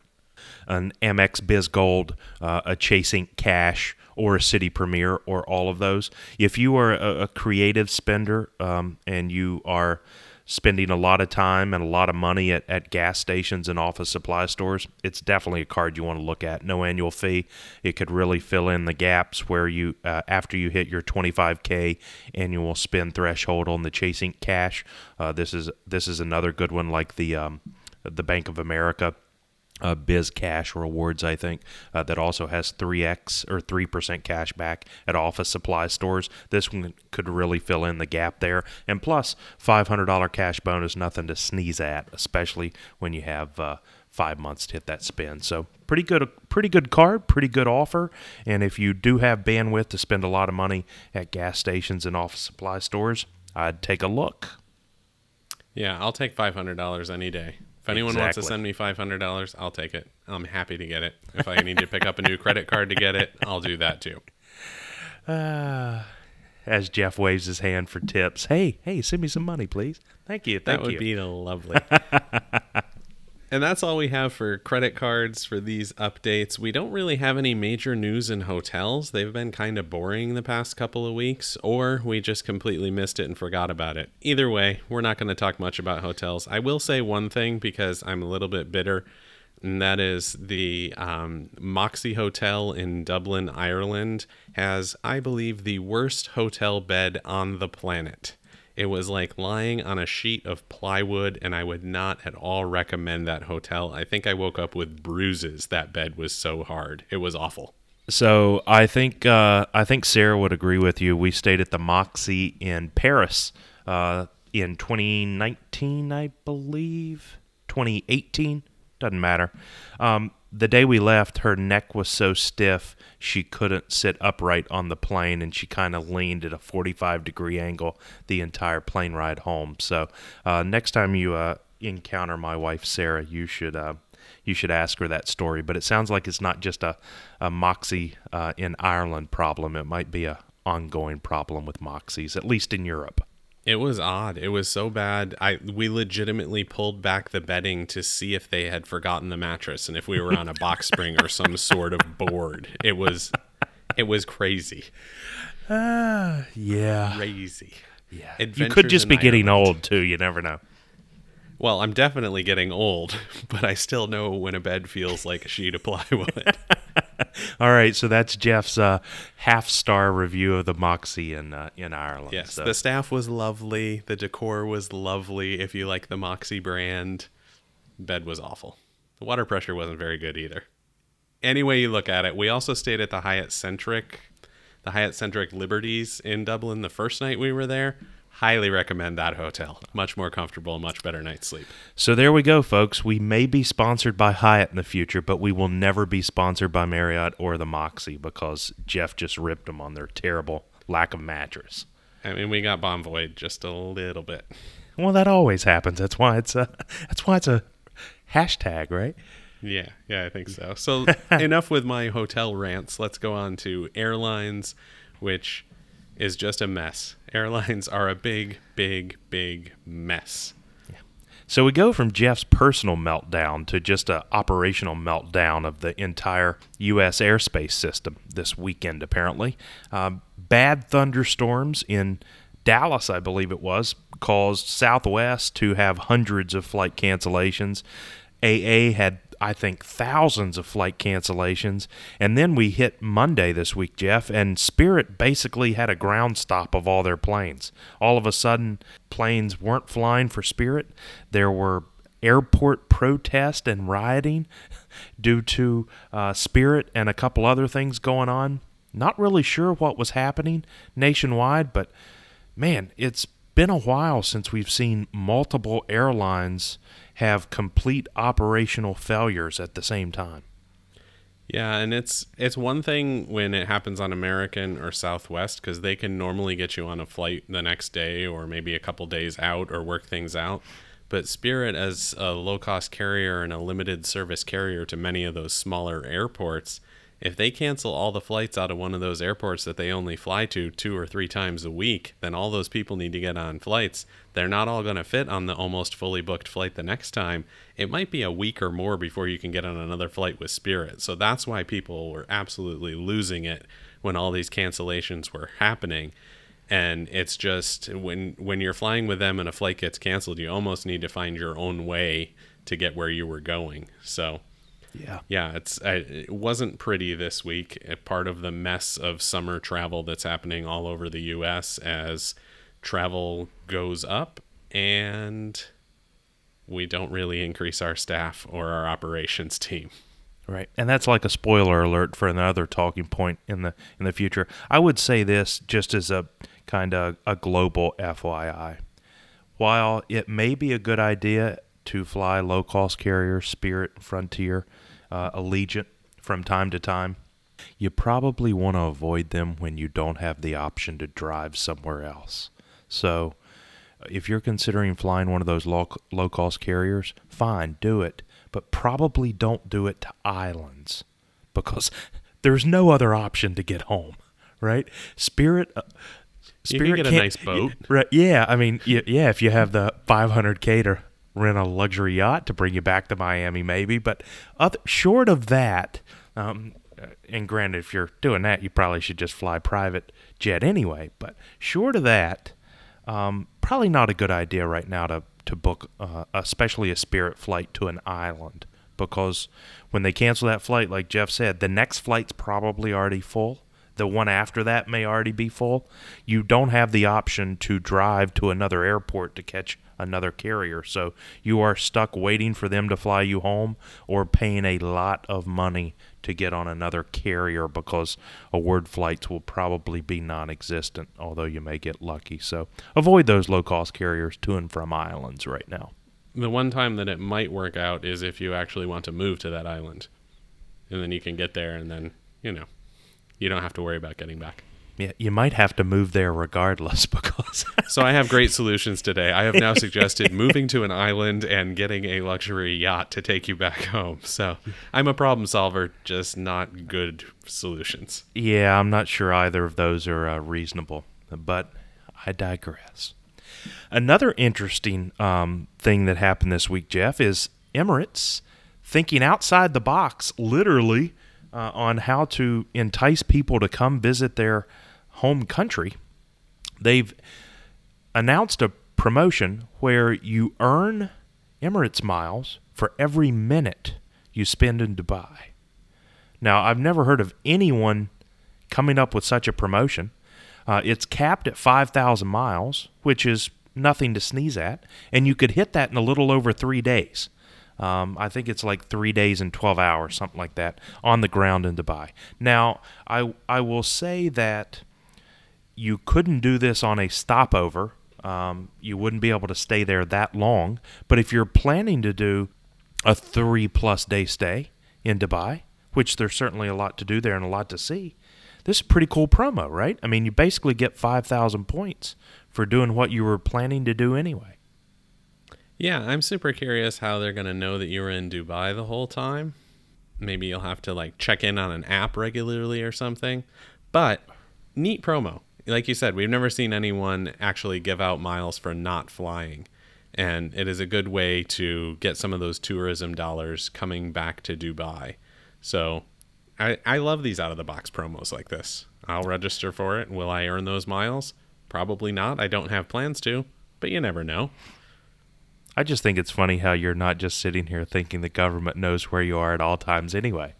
Speaker 1: An Amex Biz Gold, uh, a Chase Ink Cash, or a Citi Premier, or all of those. If you are a, a creative spender um, and you are spending a lot of time and a lot of money at, at gas stations and office supply stores, it's definitely a card you want to look at. No annual fee. It could really fill in the gaps where you, uh, after you hit your 25k annual spend threshold on the Chase Ink Cash, uh, this is this is another good one like the um, the Bank of America uh, Biz Cash rewards, I think, uh, that also has 3x or 3% cash back at office supply stores. This one could really fill in the gap there. And plus, $500 cash bonus, nothing to sneeze at, especially when you have uh, five months to hit that spend. So pretty good, pretty good card, pretty good offer. And if you do have bandwidth to spend a lot of money at gas stations and office supply stores, I'd take a look.
Speaker 2: Yeah, I'll take $500 any day. If anyone exactly. wants to send me five hundred dollars, I'll take it. I'm happy to get it. If I need to pick up a new credit card to get it, I'll do that too.
Speaker 1: Uh, as Jeff waves his hand for tips, hey, hey, send me some money, please. Thank you. Thank
Speaker 2: that would
Speaker 1: you.
Speaker 2: be lovely. And that's all we have for credit cards for these updates. We don't really have any major news in hotels. They've been kind of boring the past couple of weeks, or we just completely missed it and forgot about it. Either way, we're not going to talk much about hotels. I will say one thing because I'm a little bit bitter, and that is the um, Moxy Hotel in Dublin, Ireland, has, I believe, the worst hotel bed on the planet. It was like lying on a sheet of plywood, and I would not at all recommend that hotel. I think I woke up with bruises. That bed was so hard. It was awful.
Speaker 1: So I think uh, I think Sarah would agree with you. We stayed at the Moxy in Paris uh, in 2019, I believe, 2018 doesn't matter. Um, the day we left, her neck was so stiff she couldn't sit upright on the plane, and she kind of leaned at a 45 degree angle the entire plane ride home. So uh, next time you uh, encounter my wife Sarah, you should uh, you should ask her that story. But it sounds like it's not just a, a Moxy uh, in Ireland problem; it might be a ongoing problem with Moxys, at least in Europe.
Speaker 2: It was odd. It was so bad. I we legitimately pulled back the bedding to see if they had forgotten the mattress and if we were on a box spring or some sort of board. It was it was crazy.
Speaker 1: Uh, yeah.
Speaker 2: Crazy.
Speaker 1: Yeah. Adventures you could just be getting old too, you never know.
Speaker 2: Well, I'm definitely getting old, but I still know when a bed feels like a sheet of plywood.
Speaker 1: All right, so that's Jeff's uh, half star review of the Moxy in uh, in Ireland.
Speaker 2: Yes,
Speaker 1: so.
Speaker 2: the staff was lovely. The decor was lovely. If you like the Moxy brand, bed was awful. The water pressure wasn't very good either. Any way you look at it, we also stayed at the Hyatt Centric, the Hyatt Centric Liberties in Dublin the first night we were there highly recommend that hotel. Much more comfortable, much better night's sleep.
Speaker 1: So there we go, folks. We may be sponsored by Hyatt in the future, but we will never be sponsored by Marriott or the Moxy because Jeff just ripped them on their terrible lack of mattress.
Speaker 2: I mean, we got Bonvoy just a little bit.
Speaker 1: Well, that always happens. That's why it's a that's why it's a hashtag, right?
Speaker 2: Yeah, yeah, I think so. So enough with my hotel rants. Let's go on to airlines, which is just a mess. Airlines are a big, big, big mess.
Speaker 1: So we go from Jeff's personal meltdown to just a operational meltdown of the entire U.S. airspace system this weekend. Apparently, um, bad thunderstorms in Dallas, I believe it was, caused Southwest to have hundreds of flight cancellations. AA had I think thousands of flight cancellations. And then we hit Monday this week, Jeff, and Spirit basically had a ground stop of all their planes. All of a sudden, planes weren't flying for Spirit. There were airport protest and rioting due to uh, Spirit and a couple other things going on. Not really sure what was happening nationwide, but man, it's been a while since we've seen multiple airlines have complete operational failures at the same time.
Speaker 2: Yeah, and it's it's one thing when it happens on American or Southwest because they can normally get you on a flight the next day or maybe a couple days out or work things out. But Spirit, as a low cost carrier and a limited service carrier to many of those smaller airports, if they cancel all the flights out of one of those airports that they only fly to two or three times a week, then all those people need to get on flights. They're not all going to fit on the almost fully booked flight the next time. It might be a week or more before you can get on another flight with Spirit. So that's why people were absolutely losing it when all these cancellations were happening. And it's just when when you're flying with them and a flight gets canceled, you almost need to find your own way to get where you were going. So
Speaker 1: yeah.
Speaker 2: Yeah, it's it wasn't pretty this week. Part of the mess of summer travel that's happening all over the US as travel goes up and we don't really increase our staff or our operations team.
Speaker 1: Right. And that's like a spoiler alert for another talking point in the in the future. I would say this just as a kind of a global FYI. While it may be a good idea to fly low cost carriers, Spirit, Frontier, uh, Allegiant from time to time, you probably want to avoid them when you don't have the option to drive somewhere else. So, uh, if you're considering flying one of those low, low cost carriers, fine, do it. But probably don't do it to islands because there's no other option to get home, right? Spirit. Uh,
Speaker 2: Spirit you can get a nice boat.
Speaker 1: Right, yeah, I mean, yeah, if you have the 500k to rent a luxury yacht to bring you back to Miami, maybe. But other, short of that, um, and granted, if you're doing that, you probably should just fly private jet anyway. But short of that, um, probably not a good idea right now to to book, uh, especially a Spirit flight to an island, because when they cancel that flight, like Jeff said, the next flight's probably already full. The one after that may already be full. You don't have the option to drive to another airport to catch another carrier. So you are stuck waiting for them to fly you home or paying a lot of money to get on another carrier because award flights will probably be non existent, although you may get lucky. So avoid those low cost carriers to and from islands right now.
Speaker 2: The one time that it might work out is if you actually want to move to that island. And then you can get there and then, you know, you don't have to worry about getting back.
Speaker 1: Yeah, you might have to move there regardless because.
Speaker 2: so I have great solutions today. I have now suggested moving to an island and getting a luxury yacht to take you back home. So I'm a problem solver, just not good solutions.
Speaker 1: Yeah, I'm not sure either of those are uh, reasonable, but I digress. Another interesting um, thing that happened this week, Jeff, is Emirates thinking outside the box, literally, uh, on how to entice people to come visit their home country, they've announced a promotion where you earn Emirates miles for every minute you spend in Dubai. Now, I've never heard of anyone coming up with such a promotion. Uh, it's capped at 5,000 miles, which is nothing to sneeze at, and you could hit that in a little over three days. Um, I think it's like three days and 12 hours, something like that, on the ground in Dubai. Now, I, I will say that you couldn't do this on a stopover. Um, you wouldn't be able to stay there that long. But if you're planning to do a three plus day stay in Dubai, which there's certainly a lot to do there and a lot to see, this is a pretty cool promo, right? I mean, you basically get 5,000 points for doing what you were planning to do anyway.
Speaker 2: Yeah, I'm super curious how they're going to know that you were in Dubai the whole time. Maybe you'll have to like check in on an app regularly or something. But neat promo like you said, we've never seen anyone actually give out miles for not flying. and it is a good way to get some of those tourism dollars coming back to Dubai. So I, I love these out of the box promos like this. I'll register for it. Will I earn those miles? Probably not. I don't have plans to, but you never know.
Speaker 1: I just think it's funny how you're not just sitting here thinking the government knows where you are at all times anyway.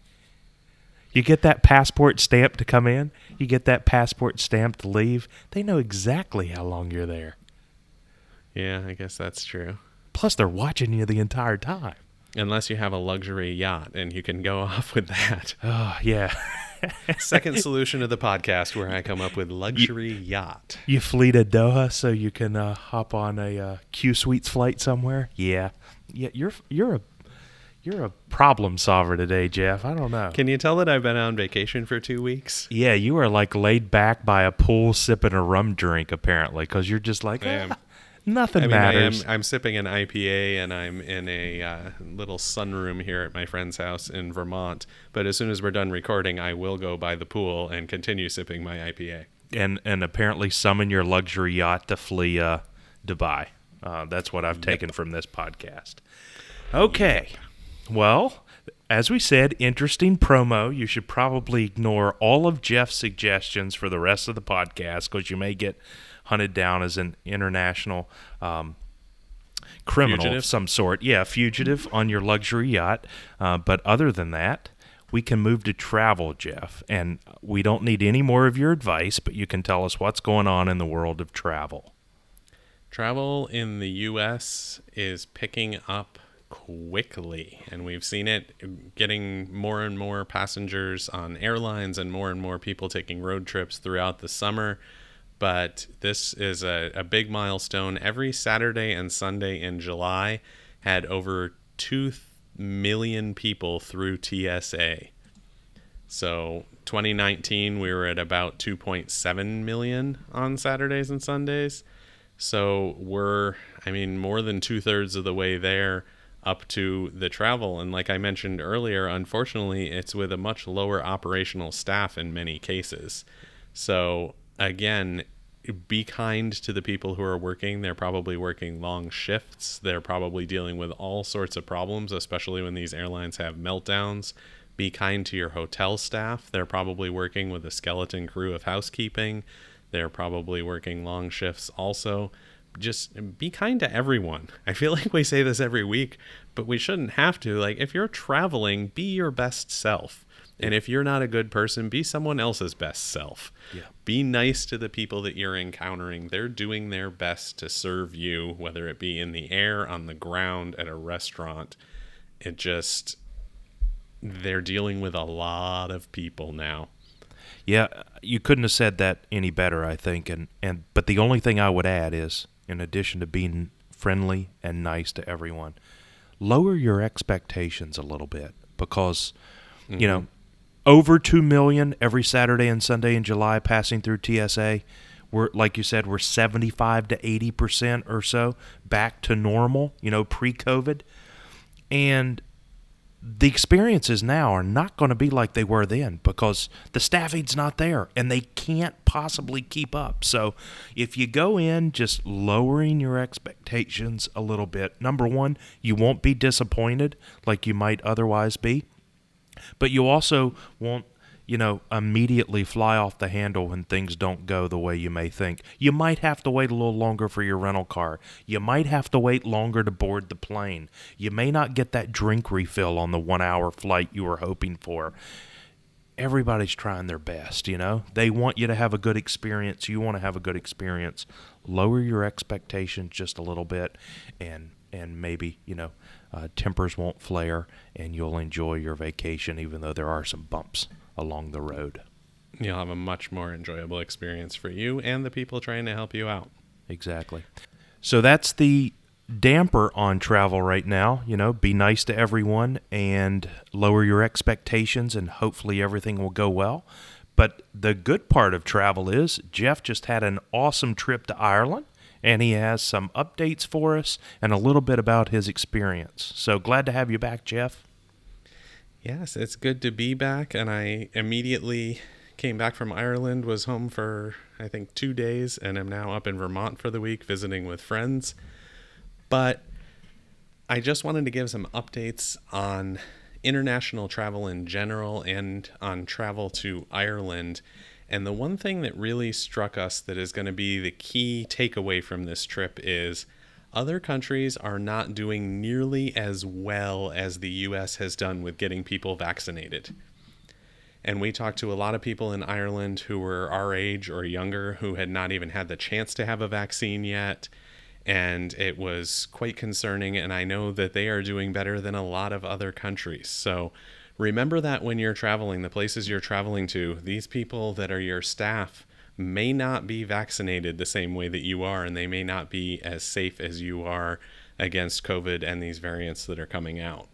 Speaker 1: You get that passport stamp to come in, you get that passport stamp to leave. They know exactly how long you're there.
Speaker 2: Yeah, I guess that's true.
Speaker 1: Plus, they're watching you the entire time.
Speaker 2: Unless you have a luxury yacht and you can go off with that.
Speaker 1: Oh, yeah.
Speaker 2: Second solution of the podcast where I come up with luxury yacht.
Speaker 1: You flee to Doha so you can uh, hop on a uh, Q Suites flight somewhere. Yeah, yeah. You're you're a you're a problem solver today, Jeff. I don't know.
Speaker 2: Can you tell that I've been on vacation for two weeks?
Speaker 1: yeah, you are like laid back by a pool sipping a rum drink apparently because you're just like "Ah, nothing
Speaker 2: I mean, I am,
Speaker 1: matters.
Speaker 2: I'm sipping an IPA and I'm in a uh, little sunroom here at my friend's house in Vermont. But as soon as we're done recording, I will go by the pool and continue sipping my IPA.
Speaker 1: and and apparently summon your luxury yacht to flee uh, Dubai. Uh, that's what I've taken from this podcast. Okay, well, as we said, interesting promo. You should probably ignore all of Jeff's suggestions for the rest of the podcast because you may get hunted down as an international um, criminal
Speaker 2: Fugitive?
Speaker 1: of some sort. Yeah, fugitive on your luxury yacht. Uh, but other than that, we can move to travel, Jeff. And we don't need any more of your advice, but you can tell us what's going on in the world of travel.
Speaker 2: Travel in the U.S. is picking up quickly, and we've seen it getting more and more passengers on airlines and more and more people taking road trips throughout the summer. But this is a, a big milestone. Every Saturday and Sunday in July had over 2 million people through TSA. So 2019, we were at about 2.7 million on Saturdays and Sundays. So we're, I mean, more than two thirds of the way there up to the travel. And like I mentioned earlier, unfortunately, it's with a much lower operational staff in many cases. So again, be kind to the people who are working. They're probably working long shifts. They're probably dealing with all sorts of problems, especially when these airlines have meltdowns. Be kind to your hotel staff. They're probably working with a skeleton crew of housekeeping. They're probably working long shifts also. Just be kind to everyone. I feel like we say this every week, but we shouldn't have to. Like, if you're traveling, be your best self. And if you're not a good person, be someone else's best self.
Speaker 1: Yeah.
Speaker 2: Be nice to the people that you're encountering. They're doing their best to serve you, whether it be in the air, on the ground, at a restaurant. It just, they're dealing with a lot of people now.
Speaker 1: Yeah, you couldn't have said that any better, I think. And, and but the only thing I would add is, in addition to being friendly and nice to everyone, lower your expectations a little bit because, you know, mm-hmm. over two million every Saturday and Sunday in July passing through TSA. We're like you said, we're seventy-five to eighty percent or so back to normal. You know, pre-COVID, and the experiences now are not going to be like they were then because the staffing's not there and they can't possibly keep up. So if you go in just lowering your expectations a little bit, number one, you won't be disappointed like you might otherwise be, but you also won't you know, immediately fly off the handle when things don't go the way you may think. You might have to wait a little longer for your rental car. You might have to wait longer to board the plane. You may not get that drink refill on the one hour flight you were hoping for. Everybody's trying their best, you know? They want you to have a good experience. You want to have a good experience. Lower your expectations just a little bit and and maybe, you know, uh, tempers won't flare and you'll enjoy your vacation even though there are some bumps along the road.
Speaker 2: You'll have a much more enjoyable experience for you and the people trying to help you out.
Speaker 1: Exactly. So that's the damper on travel right now. You know, be nice to everyone and lower your expectations, and hopefully everything will go well. But the good part of travel is Jeff just had an awesome trip to Ireland, and he has some updates for us and a little bit about his experience. So glad to have you back, Jeff.
Speaker 2: Yes, it's good to be back. And I immediately came back from Ireland, was home for, I think, two days, and am now up in Vermont for the week visiting with friends. But I just wanted to give some updates on international travel in general and on travel to Ireland. And the one thing that really struck us that is going to be the key takeaway from this trip is other countries are not doing nearly as well as the US has done with getting people vaccinated. And we talked to a lot of people in Ireland who were our age or younger who had not even had the chance to have a vaccine yet. And it was quite concerning. And I know that they are doing better than a lot of other countries. So remember that when you're traveling, the places you're traveling to, these people that are your staff may not be vaccinated the same way that you are, and they may not be as safe as you are against COVID and these variants that are coming out.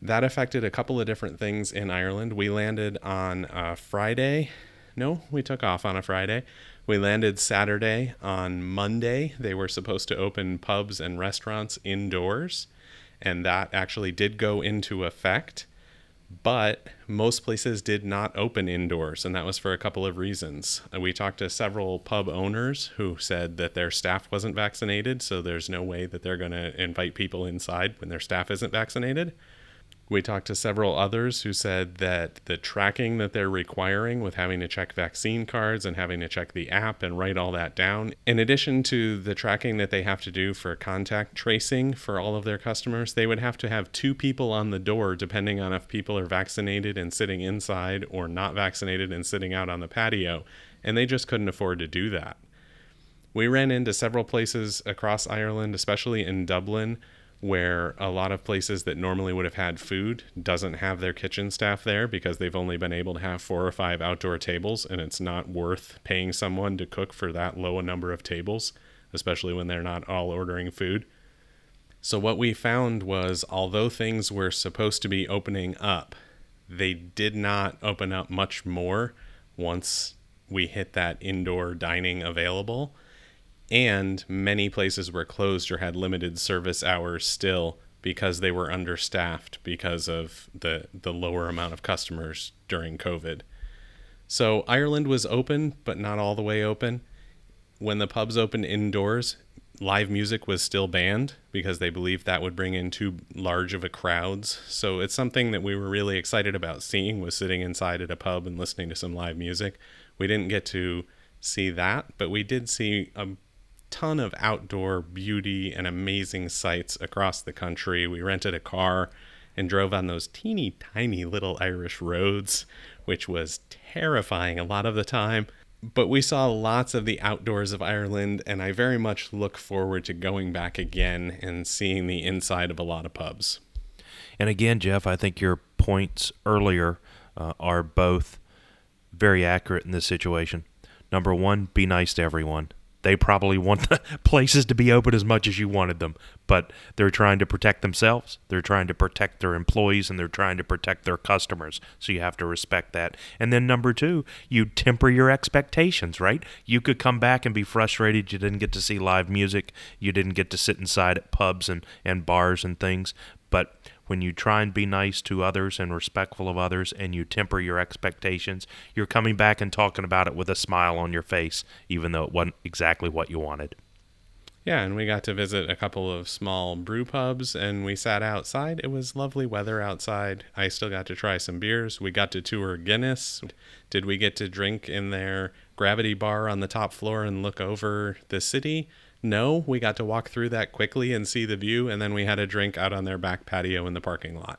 Speaker 2: That affected a couple of different things in Ireland. We landed on a Friday. No, we took off on a Friday. We landed Saturday. On Monday, they were supposed to open pubs and restaurants indoors, and that actually did go into effect but most places did not open indoors, and that was for a couple of reasons. Uh, we talked to several pub owners who said that their staff wasn't vaccinated, so there's no way that they're going to invite people inside when their staff isn't vaccinated. We talked to several others who said that the tracking that they're requiring with having to check vaccine cards and having to check the app and write all that down, in addition to the tracking that they have to do for contact tracing for all of their customers, they would have to have two people on the door depending on if people are vaccinated and sitting inside or not vaccinated and sitting out on the patio, and they just couldn't afford to do that. We ran into several places across Ireland, especially in Dublin, where a lot of places that normally would have had food doesn't have their kitchen staff there because they've only been able to have four or five outdoor tables and it's not worth paying someone to cook for that low a number of tables especially when they're not all ordering food. So what we found was although things were supposed to be opening up they did not open up much more once we hit that indoor dining available and many places were closed or had limited service hours still because they were understaffed because of the the lower amount of customers during COVID. So Ireland was open, but not all the way open. When the pubs opened indoors, live music was still banned because they believed that would bring in too large of a crowds. So it's something that we were really excited about seeing was sitting inside at a pub and listening to some live music. We didn't get to see that, but we did see a ton of outdoor beauty and amazing sights across the country. We rented a car and drove on those teeny tiny little Irish roads, which was terrifying a lot of the time. But we saw lots of the outdoors of Ireland, and I very much look forward to going back again and seeing the inside of a lot of pubs.
Speaker 1: And again, Jeff, I think your points earlier uh, are both very accurate in this situation. Number one, be nice to everyone they probably want the places to be open as much as you wanted them, but they're trying to protect themselves, they're trying to protect their employees, and they're trying to protect their customers. So you have to respect that. And then number two, you temper your expectations, right? You could come back and be frustrated you didn't get to see live music, you didn't get to sit inside at pubs and, and bars and things, when you try and be nice to others and respectful of others and you temper your expectations, you're coming back and talking about it with a smile on your face, even though it wasn't exactly what you wanted.
Speaker 2: Yeah, and we got to visit a couple of small brew pubs and we sat outside. It was lovely weather outside. I still got to try some beers. We got to tour Guinness. Did we get to drink in their gravity bar on the top floor and look over the city? No, we got to walk through that quickly and see the view, and then we had a drink out on their back patio in the parking lot.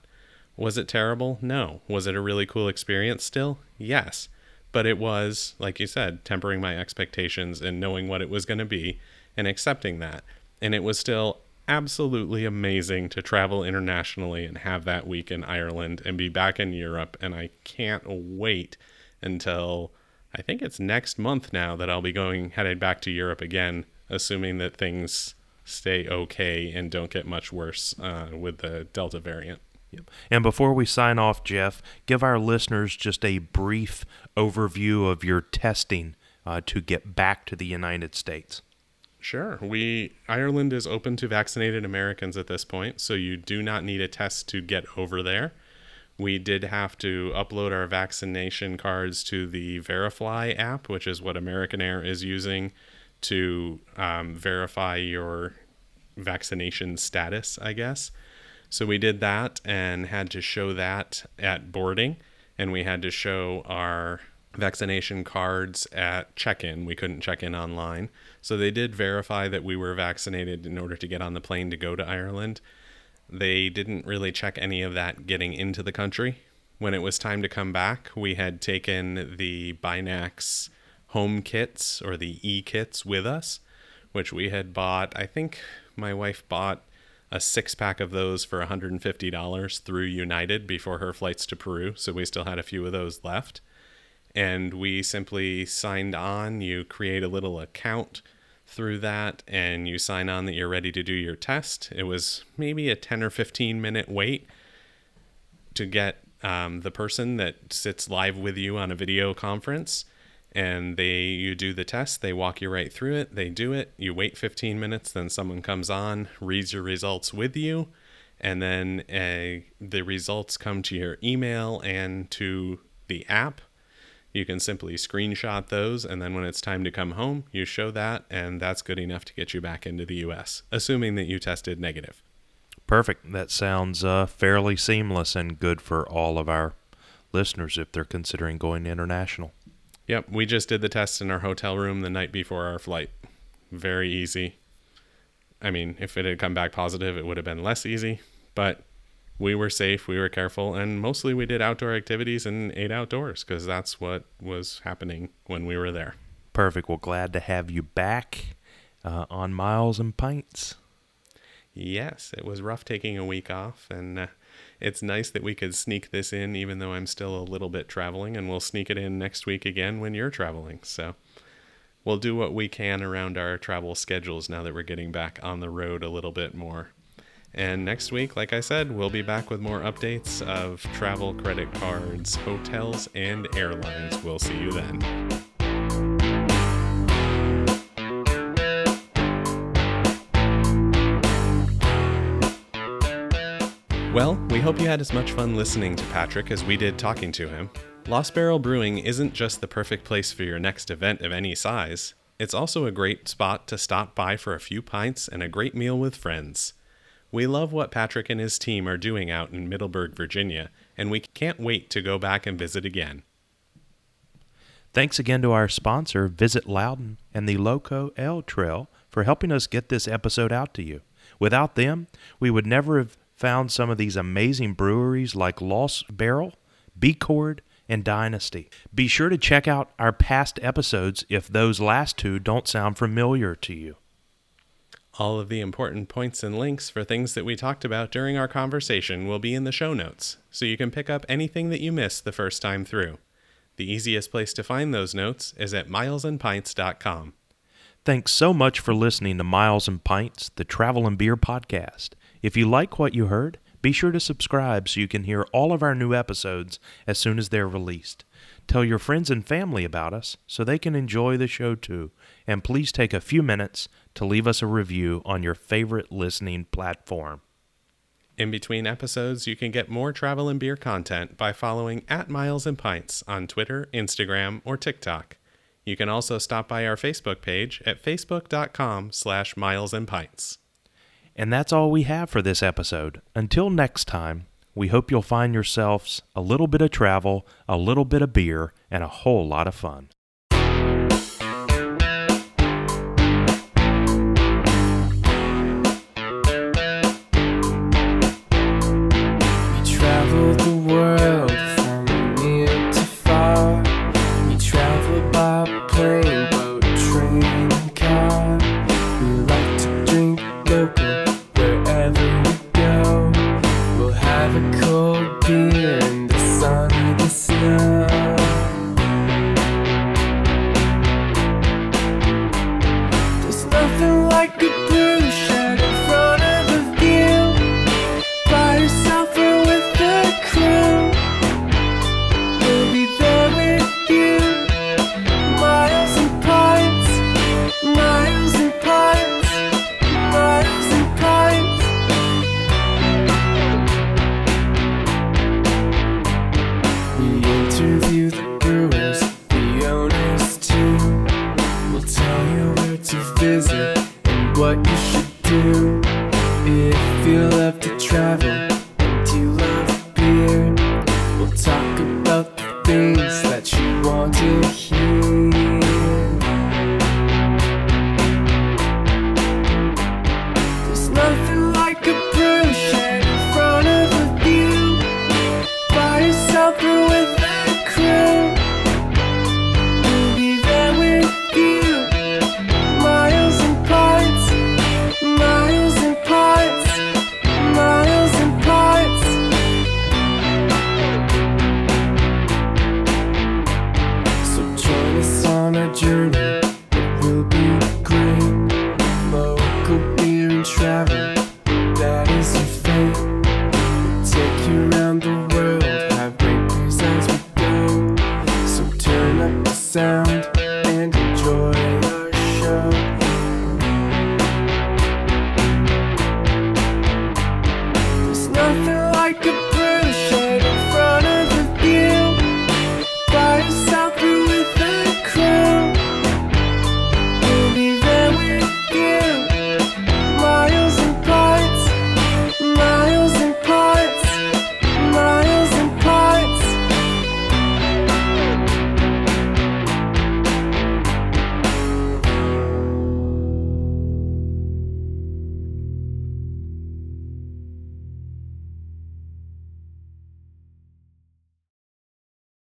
Speaker 2: Was it terrible? No. Was it a really cool experience still? Yes. But it was, like you said, tempering my expectations and knowing what it was going to be and accepting that. And it was still absolutely amazing to travel internationally and have that week in Ireland and be back in Europe. And I can't wait until I think it's next month now that I'll be going headed back to Europe again assuming that things stay okay and don't get much worse uh, with the Delta variant.
Speaker 1: Yep. And before we sign off, Jeff, give our listeners just a brief overview of your testing uh, to get back to the United States.
Speaker 2: Sure. We Ireland is open to vaccinated Americans at this point, so you do not need a test to get over there. We did have to upload our vaccination cards to the Verifly app, which is what American Air is using to um, verify your vaccination status, I guess. So we did that and had to show that at boarding, and we had to show our vaccination cards at check in. We couldn't check in online. So they did verify that we were vaccinated in order to get on the plane to go to Ireland. They didn't really check any of that getting into the country. When it was time to come back, we had taken the Binax home kits or the e kits with us, which we had bought. I think my wife bought a six pack of those for $150 through United before her flights to Peru. So we still had a few of those left and we simply signed on. You create a little account through that and you sign on that you're ready to do your test. It was maybe a 10 or 15 minute wait to get um, the person that sits live with you on a video conference and they you do the test they walk you right through it they do it you wait 15 minutes then someone comes on reads your results with you and then uh, the results come to your email and to the app you can simply screenshot those, and then when it's time to come home, you show that, and that's good enough to get you back into the US, assuming that you tested negative.
Speaker 1: Perfect. That sounds uh, fairly seamless and good for all of our listeners if they're considering going international.
Speaker 2: Yep, we just did the test in our hotel room the night before our flight. Very easy. I mean, if it had come back positive, it would have been less easy, but we were safe, we were careful, and mostly we did outdoor activities and ate outdoors because that's what was happening when we were there.
Speaker 1: Perfect. Well, glad to have you back uh, on Miles and Pints.
Speaker 2: Yes, it was rough taking a week off, and uh, it's nice that we could sneak this in, even though I'm still a little bit traveling, and we'll sneak it in next week again when you're traveling. So we'll do what we can around our travel schedules now that we're getting back on the road a little bit more. And next week, like I said, we'll be back with more updates of travel, credit cards, hotels, and airlines. We'll see you then. Well, we hope you had as much fun listening to Patrick as we did talking to him. Lost Barrel Brewing isn't just the perfect place for your next event of any size, it's also a great spot to stop by for a few pints and a great meal with friends. We love what Patrick and his team are doing out in Middleburg, Virginia, and we can't wait to go back and visit again.
Speaker 1: Thanks again to our sponsor, Visit Loudoun and the LoCo Ale Trail, for helping us get this episode out to you. Without them, we would never have found some of these amazing breweries like Lost Barrel, B Chord, and Dynasty. Be sure to check out our past episodes if those last two don't sound familiar to you.
Speaker 2: All of the important points and links for things that we talked about during our conversation will be in the show notes, so you can pick up anything that you missed the first time through. The easiest place to find those notes is at milesandpints.com.
Speaker 1: Thanks so much for listening to Miles and Pints, the travel and beer podcast. If you like what you heard, be sure to subscribe so you can hear all of our new episodes as soon as they're released. Tell your friends and family about us so they can enjoy the show too. And please take a few minutes to leave us a review on your favorite listening platform.
Speaker 2: In between episodes, you can get more travel and beer content by following at Miles and Pints on Twitter, Instagram, or TikTok. You can also stop by our Facebook page at facebook.com slash miles and pints.
Speaker 1: And that's all we have for this episode. Until next time, we hope you'll find yourselves a little bit of travel, a little bit of beer, and a whole lot of fun.